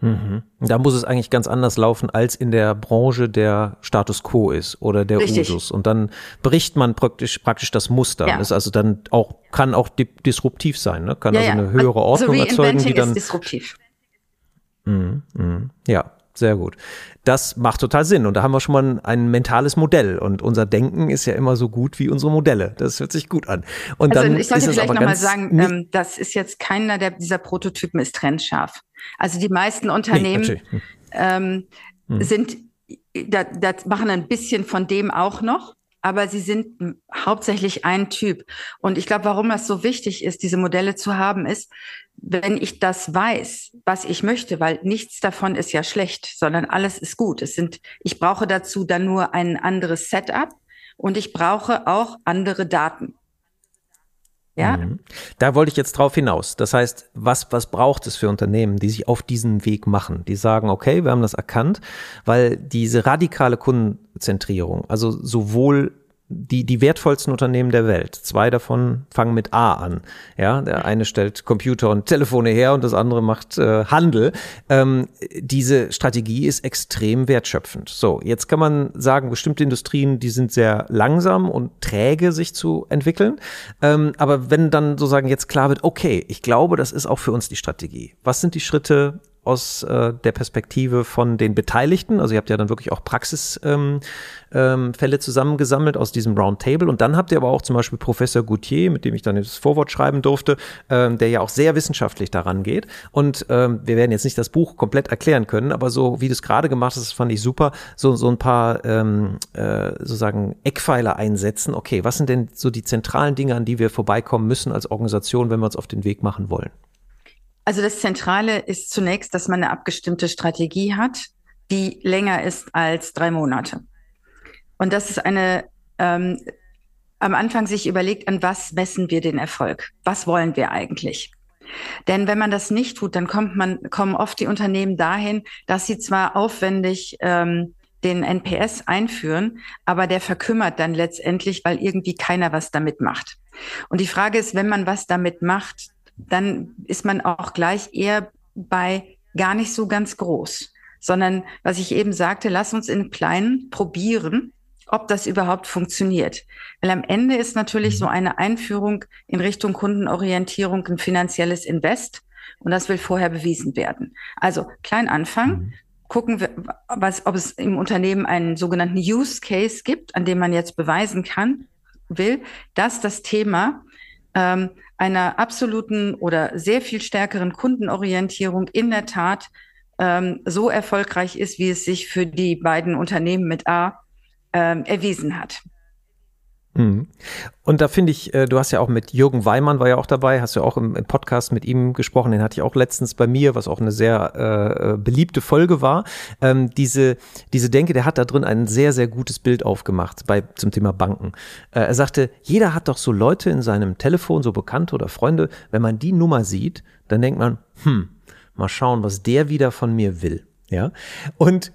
Mhm. Da muss es eigentlich ganz anders laufen, als in der Branche der Status quo ist oder der Richtig. Usus. Und dann bricht man praktisch, praktisch das Muster. Ja. Das also dann auch, kann auch disruptiv sein, ne? kann ja, also eine höhere also Ordnung also erzeugen, die dann. Ist disruptiv. Mh. Ja, sehr gut. Das macht total Sinn. Und da haben wir schon mal ein, ein, mentales Modell. Und unser Denken ist ja immer so gut wie unsere Modelle. Das hört sich gut an. Und also dann ich sollte vielleicht nochmal sagen, ähm, das ist jetzt keiner der, dieser Prototypen ist trennscharf. Also die meisten Unternehmen nee, hm. ähm, hm. sind, da, da machen ein bisschen von dem auch noch aber sie sind hauptsächlich ein Typ. Und ich glaube, warum das so wichtig ist, diese Modelle zu haben, ist, wenn ich das weiß, was ich möchte, weil nichts davon ist ja schlecht, sondern alles ist gut. Es sind, ich brauche dazu dann nur ein anderes Setup und ich brauche auch andere Daten. Ja. Mhm. Da wollte ich jetzt drauf hinaus. Das heißt, was, was braucht es für Unternehmen, die sich auf diesen Weg machen? Die sagen, okay, wir haben das erkannt, weil diese radikale Kundenzentrierung, also sowohl die, die wertvollsten Unternehmen der Welt. Zwei davon fangen mit A an. Ja, der eine stellt Computer und Telefone her und das andere macht äh, Handel. Ähm, diese Strategie ist extrem wertschöpfend. So, jetzt kann man sagen, bestimmte Industrien, die sind sehr langsam und träge, sich zu entwickeln. Ähm, aber wenn dann sozusagen jetzt klar wird, okay, ich glaube, das ist auch für uns die Strategie. Was sind die Schritte, aus äh, der Perspektive von den Beteiligten. Also ihr habt ja dann wirklich auch Praxisfälle ähm, ähm, zusammengesammelt aus diesem Roundtable. Und dann habt ihr aber auch zum Beispiel Professor Goutier, mit dem ich dann das Vorwort schreiben durfte, ähm, der ja auch sehr wissenschaftlich daran geht. Und ähm, wir werden jetzt nicht das Buch komplett erklären können, aber so wie du es gerade gemacht hast, fand ich super, so, so ein paar ähm, äh, sozusagen Eckpfeiler einsetzen. Okay, was sind denn so die zentralen Dinge, an die wir vorbeikommen müssen als Organisation, wenn wir uns auf den Weg machen wollen? Also das Zentrale ist zunächst, dass man eine abgestimmte Strategie hat, die länger ist als drei Monate. Und das ist eine, ähm, am Anfang sich überlegt, an was messen wir den Erfolg? Was wollen wir eigentlich? Denn wenn man das nicht tut, dann kommt man, kommen oft die Unternehmen dahin, dass sie zwar aufwendig ähm, den NPS einführen, aber der verkümmert dann letztendlich, weil irgendwie keiner was damit macht. Und die Frage ist, wenn man was damit macht, dann ist man auch gleich eher bei gar nicht so ganz groß, sondern was ich eben sagte, lass uns in kleinen probieren ob das überhaupt funktioniert. Weil am Ende ist natürlich so eine Einführung in Richtung Kundenorientierung ein finanzielles Invest und das will vorher bewiesen werden. Also klein Anfang, mhm. gucken wir, was, ob es im Unternehmen einen sogenannten Use Case gibt, an dem man jetzt beweisen kann, will, dass das Thema ähm, einer absoluten oder sehr viel stärkeren Kundenorientierung in der Tat ähm, so erfolgreich ist, wie es sich für die beiden Unternehmen mit A ähm, erwiesen hat. Mhm. Und da finde ich, äh, du hast ja auch mit Jürgen Weimann war ja auch dabei, hast ja auch im, Podcast mit ihm gesprochen, den hatte ich auch letztens bei mir, was auch eine sehr äh, äh, beliebte Folge war. Ähm, diese, diese Denke, der hat da drin ein sehr, sehr gutes Bild aufgemacht bei, zum Thema Banken. Äh, er sagte, jeder hat doch so Leute in seinem Telefon, so Bekannte oder Freunde, wenn man die Nummer sieht, dann denkt man, hm, mal schauen, was der wieder von mir will. Ja. Und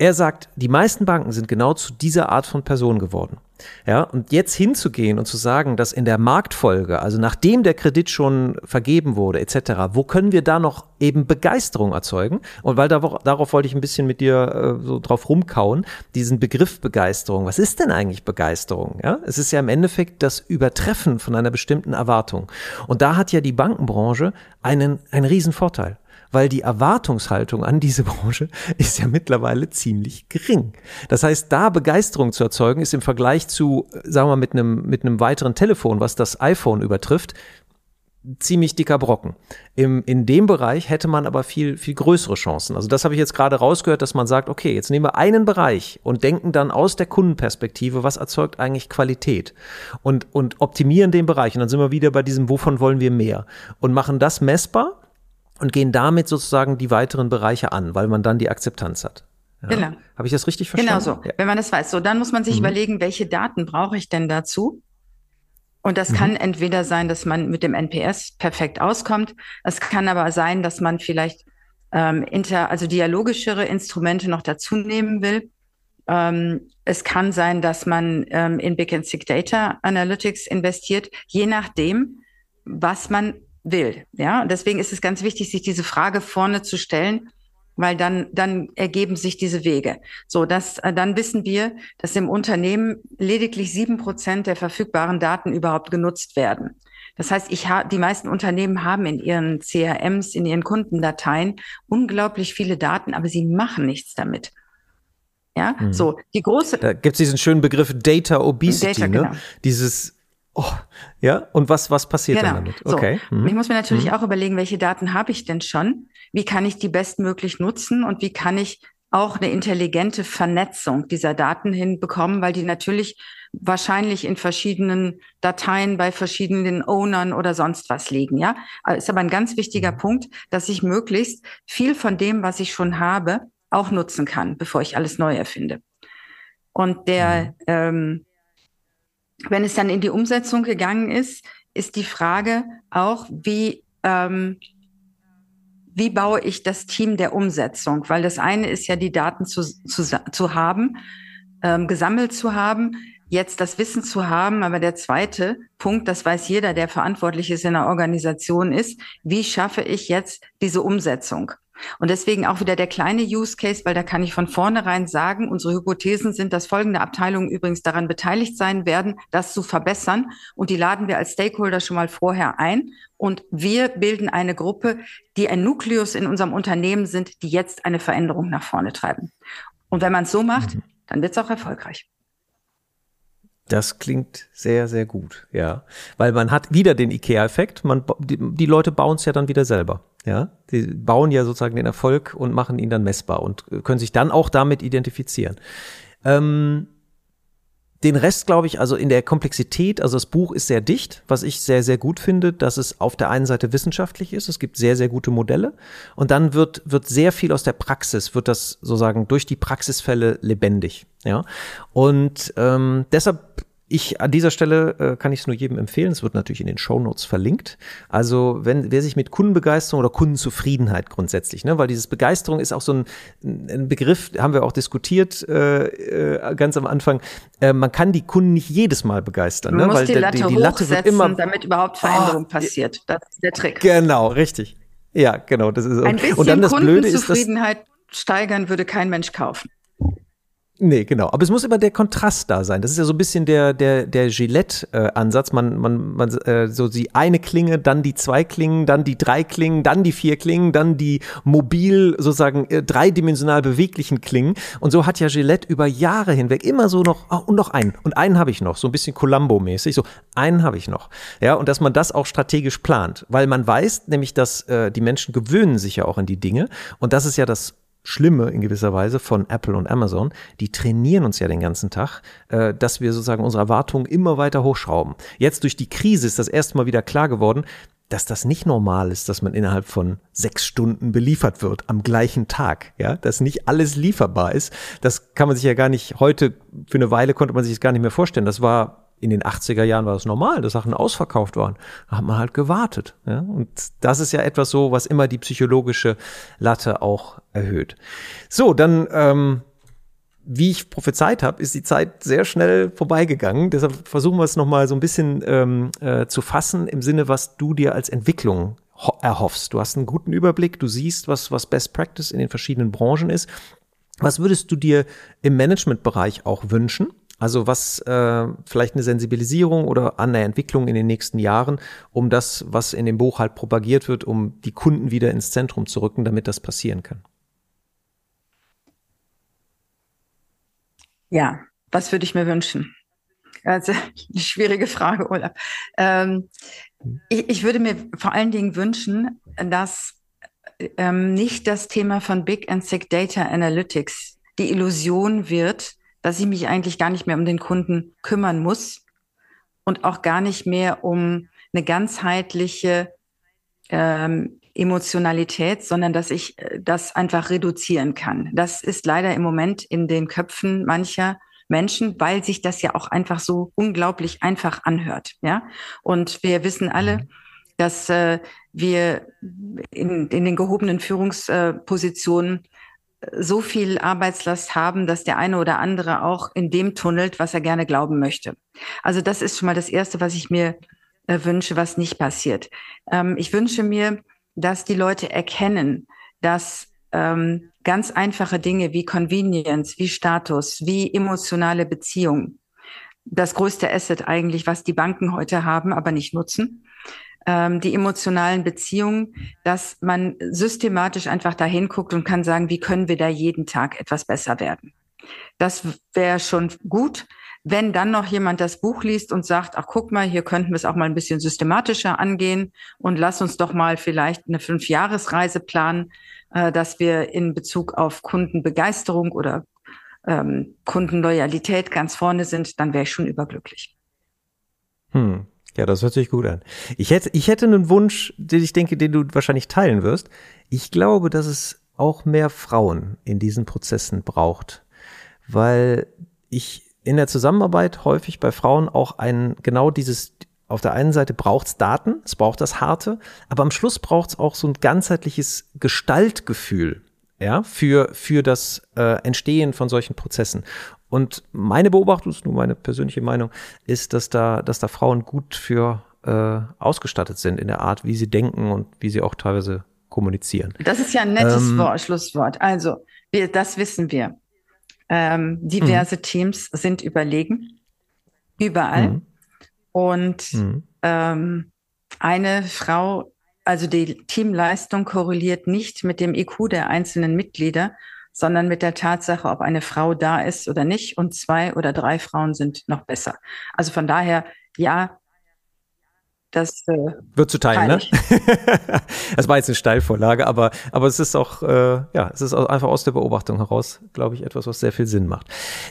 er sagt, die meisten Banken sind genau zu dieser Art von Person geworden. Ja, und jetzt hinzugehen und zu sagen, dass in der Marktfolge, also nachdem der Kredit schon vergeben wurde, etc., wo können wir da noch eben Begeisterung erzeugen? Und weil darauf, darauf wollte ich ein bisschen mit dir äh, so drauf rumkauen, diesen Begriff Begeisterung. Was ist denn eigentlich Begeisterung? Ja, es ist ja im Endeffekt das Übertreffen von einer bestimmten Erwartung. Und da hat ja die Bankenbranche einen, einen riesen Vorteil weil die Erwartungshaltung an diese Branche ist ja mittlerweile ziemlich gering. Das heißt, da Begeisterung zu erzeugen, ist im Vergleich zu, sagen wir mal, mit einem, mit einem weiteren Telefon, was das iPhone übertrifft, ziemlich dicker Brocken. Im, in dem Bereich hätte man aber viel, viel größere Chancen. Also das habe ich jetzt gerade rausgehört, dass man sagt, okay, jetzt nehmen wir einen Bereich und denken dann aus der Kundenperspektive, was erzeugt eigentlich Qualität und, und optimieren den Bereich. Und dann sind wir wieder bei diesem, wovon wollen wir mehr? Und machen das messbar und gehen damit sozusagen die weiteren Bereiche an, weil man dann die Akzeptanz hat. Ja. Genau. Habe ich das richtig genau verstanden? Genau so. Ja. Wenn man das weiß. So, dann muss man sich mhm. überlegen, welche Daten brauche ich denn dazu? Und das mhm. kann entweder sein, dass man mit dem NPS perfekt auskommt. Es kann aber sein, dass man vielleicht ähm, inter, also dialogischere Instrumente noch dazu nehmen will. Ähm, es kann sein, dass man ähm, in Big and Sick Data Analytics investiert, je nachdem, was man will. Ja, und deswegen ist es ganz wichtig, sich diese Frage vorne zu stellen, weil dann, dann ergeben sich diese Wege. So, dass, äh, dann wissen wir, dass im Unternehmen lediglich sieben Prozent der verfügbaren Daten überhaupt genutzt werden. Das heißt, ich ha die meisten Unternehmen haben in ihren CRMs, in ihren Kundendateien unglaublich viele Daten, aber sie machen nichts damit. Ja, mhm. so die große. Da gibt es diesen schönen Begriff Data Obesity, Data, ne? Genau. Dieses Oh, ja, und was, was passiert genau. dann damit? Okay. So. Mhm. Ich muss mir natürlich mhm. auch überlegen, welche Daten habe ich denn schon? Wie kann ich die bestmöglich nutzen und wie kann ich auch eine intelligente Vernetzung dieser Daten hinbekommen, weil die natürlich wahrscheinlich in verschiedenen Dateien bei verschiedenen Ownern oder sonst was liegen, ja. Ist aber ein ganz wichtiger mhm. Punkt, dass ich möglichst viel von dem, was ich schon habe, auch nutzen kann, bevor ich alles neu erfinde. Und der, mhm. ähm, wenn es dann in die Umsetzung gegangen ist, ist die Frage auch, wie, ähm, wie baue ich das Team der Umsetzung? Weil das eine ist ja, die Daten zu, zu, zu haben, ähm, gesammelt zu haben, jetzt das Wissen zu haben. Aber der zweite Punkt, das weiß jeder, der verantwortlich ist in der Organisation, ist, wie schaffe ich jetzt diese Umsetzung? Und deswegen auch wieder der kleine Use Case, weil da kann ich von vornherein sagen, unsere Hypothesen sind, dass folgende Abteilungen übrigens daran beteiligt sein werden, das zu verbessern. Und die laden wir als Stakeholder schon mal vorher ein. Und wir bilden eine Gruppe, die ein Nukleus in unserem Unternehmen sind, die jetzt eine Veränderung nach vorne treiben. Und wenn man es so macht, mhm. dann wird es auch erfolgreich. Das klingt sehr, sehr gut, ja. Weil man hat wieder den IKEA-Effekt. Man, die, die Leute bauen es ja dann wieder selber. Ja, die bauen ja sozusagen den Erfolg und machen ihn dann messbar und können sich dann auch damit identifizieren. Ähm, den Rest glaube ich, also in der Komplexität, also das Buch ist sehr dicht, was ich sehr, sehr gut finde, dass es auf der einen Seite wissenschaftlich ist, es gibt sehr, sehr gute Modelle und dann wird, wird sehr viel aus der Praxis, wird das sozusagen durch die Praxisfälle lebendig, ja. Und ähm, deshalb ich an dieser Stelle äh, kann ich es nur jedem empfehlen. Es wird natürlich in den Show Notes verlinkt. Also wenn wer sich mit Kundenbegeisterung oder Kundenzufriedenheit grundsätzlich, ne, weil dieses Begeisterung ist auch so ein, ein Begriff, haben wir auch diskutiert äh, äh, ganz am Anfang. Äh, man kann die Kunden nicht jedes Mal begeistern, man ne, weil die Latte, die, die Latte wird immer, damit überhaupt Veränderung oh, passiert. Das ist der Trick. Genau, richtig. Ja, genau. Das ist ein bisschen und dann das Blöde ist, dass, steigern würde kein Mensch kaufen. Nee, genau. Aber es muss immer der Kontrast da sein. Das ist ja so ein bisschen der, der, der Gillette-Ansatz. man, man, man, äh, so die eine Klinge, dann die zwei Klingen, dann die drei Klingen, dann die vier Klingen, dann die mobil sozusagen äh, dreidimensional beweglichen Klingen. Und so hat ja Gillette über Jahre hinweg immer so noch, oh, und noch einen. Und einen habe ich noch. So ein bisschen Columbo-mäßig. So, einen habe ich noch. Ja, und dass man das auch strategisch plant. Weil man weiß nämlich, dass äh, die Menschen gewöhnen sich ja auch an die Dinge. Und das ist ja das Schlimme in gewisser Weise von Apple und Amazon, die trainieren uns ja den ganzen Tag, äh, dass wir sozusagen unsere Erwartungen immer weiter hochschrauben. Jetzt durch die Krise ist das erste Mal wieder klar geworden, dass das nicht normal ist, dass man innerhalb von sechs Stunden beliefert wird am gleichen Tag, ja, dass nicht alles lieferbar ist. Das kann man sich ja gar nicht heute für eine Weile konnte man sich das gar nicht mehr vorstellen. Das war in den 80er Jahren war das normal, dass Sachen ausverkauft waren. Da hat man halt gewartet. Ja? Und das ist ja etwas so, was immer die psychologische Latte auch erhöht. So, dann, ähm, wie ich prophezeit habe, ist die Zeit sehr schnell vorbeigegangen. Deshalb versuchen wir es nochmal so ein bisschen ähm, äh, zu fassen im Sinne, was du dir als Entwicklung erhoffst. Du hast einen guten Überblick, du siehst, was, was Best Practice in den verschiedenen Branchen ist. Was würdest du dir im Managementbereich auch wünschen? Also was äh, vielleicht eine Sensibilisierung oder an der Entwicklung in den nächsten Jahren, um das, was in dem Buch halt propagiert wird, um die Kunden wieder ins Zentrum zu rücken, damit das passieren kann. Ja, was würde ich mir wünschen? Also eine schwierige Frage, Olaf. Ähm, ich, ich, würde mir vor allen Dingen wünschen, dass ähm, nicht das Thema von Big and Sick Data Analytics die Illusion wird, dass ich mich eigentlich gar nicht mehr um den Kunden kümmern muss und auch gar nicht mehr um eine ganzheitliche ähm, Emotionalität, sondern dass ich äh, das einfach reduzieren kann. Das ist leider im Moment in den Köpfen mancher Menschen, weil sich das ja auch einfach so unglaublich einfach anhört. Ja, und wir wissen alle, mhm. dass äh, wir in, in den gehobenen Führungspositionen so viel Arbeitslast haben, dass der eine oder andere auch in dem tunnelt, was er gerne glauben möchte. Also das ist schon mal das Erste, was ich mir äh, wünsche, was nicht passiert. Ähm, ich wünsche mir, dass die Leute erkennen, dass ähm, ganz einfache Dinge wie Convenience, wie Status, wie emotionale Beziehung, das größte Asset eigentlich, was die Banken heute haben, aber nicht nutzen, ähm, die emotionalen Beziehungen, dass man systematisch einfach dahin guckt und kann sagen, wie können wir da jeden Tag etwas besser werden. Das wäre schon gut. Wenn dann noch jemand das Buch liest und sagt, ach guck mal, hier könnten wir es auch mal ein bisschen systematischer angehen und lass uns doch mal vielleicht eine Fünfjahresreise planen, äh, dass wir in Bezug auf Kundenbegeisterung oder ähm, Kundenloyalität ganz vorne sind, dann wäre ich schon überglücklich. Hm. Ja, das hört sich gut an. Ich hätte, ich hätte einen Wunsch, den ich denke, den du wahrscheinlich teilen wirst. Ich glaube, dass es auch mehr Frauen in diesen Prozessen braucht, weil ich in der Zusammenarbeit häufig bei Frauen auch ein genau dieses auf der einen Seite braucht's Daten, es braucht das Harte, aber am Schluss braucht's auch so ein ganzheitliches Gestaltgefühl ja, für, für das äh, Entstehen von solchen Prozessen. Und meine Beobachtung, ist nur meine persönliche Meinung, ist, dass da, dass da Frauen gut für äh, ausgestattet sind in der Art, wie sie denken und wie sie auch teilweise kommunizieren. Das ist ja ein nettes ähm, Wort, Schlusswort. Also, wir, das wissen wir. Ähm, diverse mh. Teams sind überlegen, überall. Mh. Und mh. Ähm, eine Frau also die Teamleistung korreliert nicht mit dem IQ der einzelnen Mitglieder, sondern mit der Tatsache, ob eine Frau da ist oder nicht. Und zwei oder drei Frauen sind noch besser. Also von daher, ja, das äh, wird zu teilen, ne? das war jetzt eine Steilvorlage, aber, aber es ist auch, äh, ja, es ist auch einfach aus der Beobachtung heraus, glaube ich, etwas, was sehr viel Sinn macht.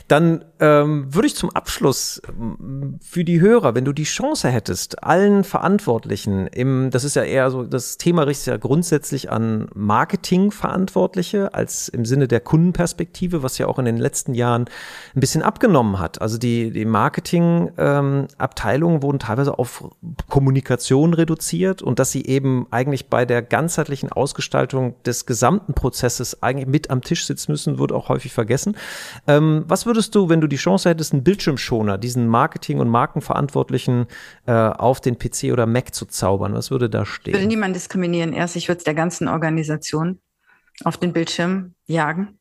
Dann ähm, würde ich zum Abschluss für die Hörer, wenn du die Chance hättest, allen Verantwortlichen im, das ist ja eher so, das Thema richtet ja grundsätzlich an Marketingverantwortliche als im Sinne der Kundenperspektive, was ja auch in den letzten Jahren ein bisschen abgenommen hat. Also die, die Marketingabteilungen ähm, wurden teilweise auf Kommunikation Kommunikation reduziert und dass sie eben eigentlich bei der ganzheitlichen Ausgestaltung des gesamten Prozesses eigentlich mit am Tisch sitzen müssen, wird auch häufig vergessen. Ähm, was würdest du, wenn du die Chance hättest, einen Bildschirmschoner, diesen Marketing- und Markenverantwortlichen äh, auf den PC oder Mac zu zaubern, was würde da stehen? Ich würde niemanden diskriminieren. Erst, ich würde es der ganzen Organisation auf den Bildschirm jagen.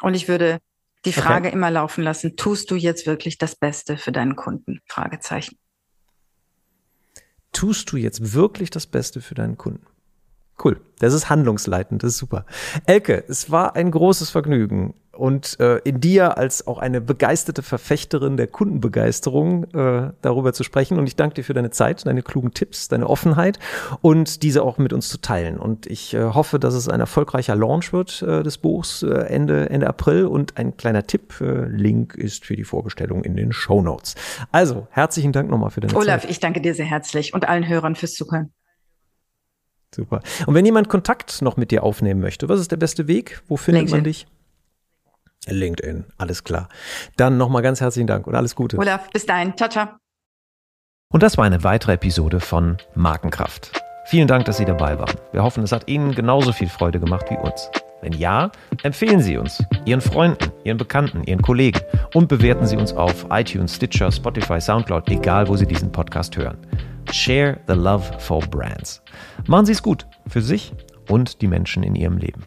Und ich würde Die Frage okay. immer laufen lassen, tust du jetzt wirklich das Beste für deinen Kunden? Fragezeichen. Tust du jetzt wirklich das Beste für deinen Kunden? Cool. Das ist handlungsleitend. Das ist super. Elke, es war ein großes Vergnügen. Und äh, in dir als auch eine begeisterte Verfechterin der Kundenbegeisterung äh, darüber zu sprechen. Und ich danke dir für deine Zeit, deine klugen Tipps, deine Offenheit und diese auch mit uns zu teilen. Und ich äh, hoffe, dass es ein erfolgreicher Launch wird äh, des Buchs äh, Ende, Ende April. Und ein kleiner Tipp, äh, Link ist für die Vorbestellung in den Show Notes. Also, herzlichen Dank nochmal für deine Olaf, Zeit. Olaf, ich danke dir sehr herzlich und allen Hörern fürs Zuhören. Super. Und wenn jemand Kontakt noch mit dir aufnehmen möchte, was ist der beste Weg? Wo findet LinkedIn. man dich? LinkedIn, alles klar. Dann nochmal ganz herzlichen Dank und alles Gute. Olaf, bis dahin. Ciao, ciao. Und das war eine weitere Episode von Markenkraft. Vielen Dank, dass Sie dabei waren. Wir hoffen, es hat Ihnen genauso viel Freude gemacht wie uns. Wenn ja, empfehlen Sie uns, Ihren Freunden, Ihren Bekannten, Ihren Kollegen und bewerten Sie uns auf iTunes, Stitcher, Spotify, Soundcloud, egal wo Sie diesen Podcast hören. Share the love for brands. Machen Sie es gut für sich und die Menschen in Ihrem Leben.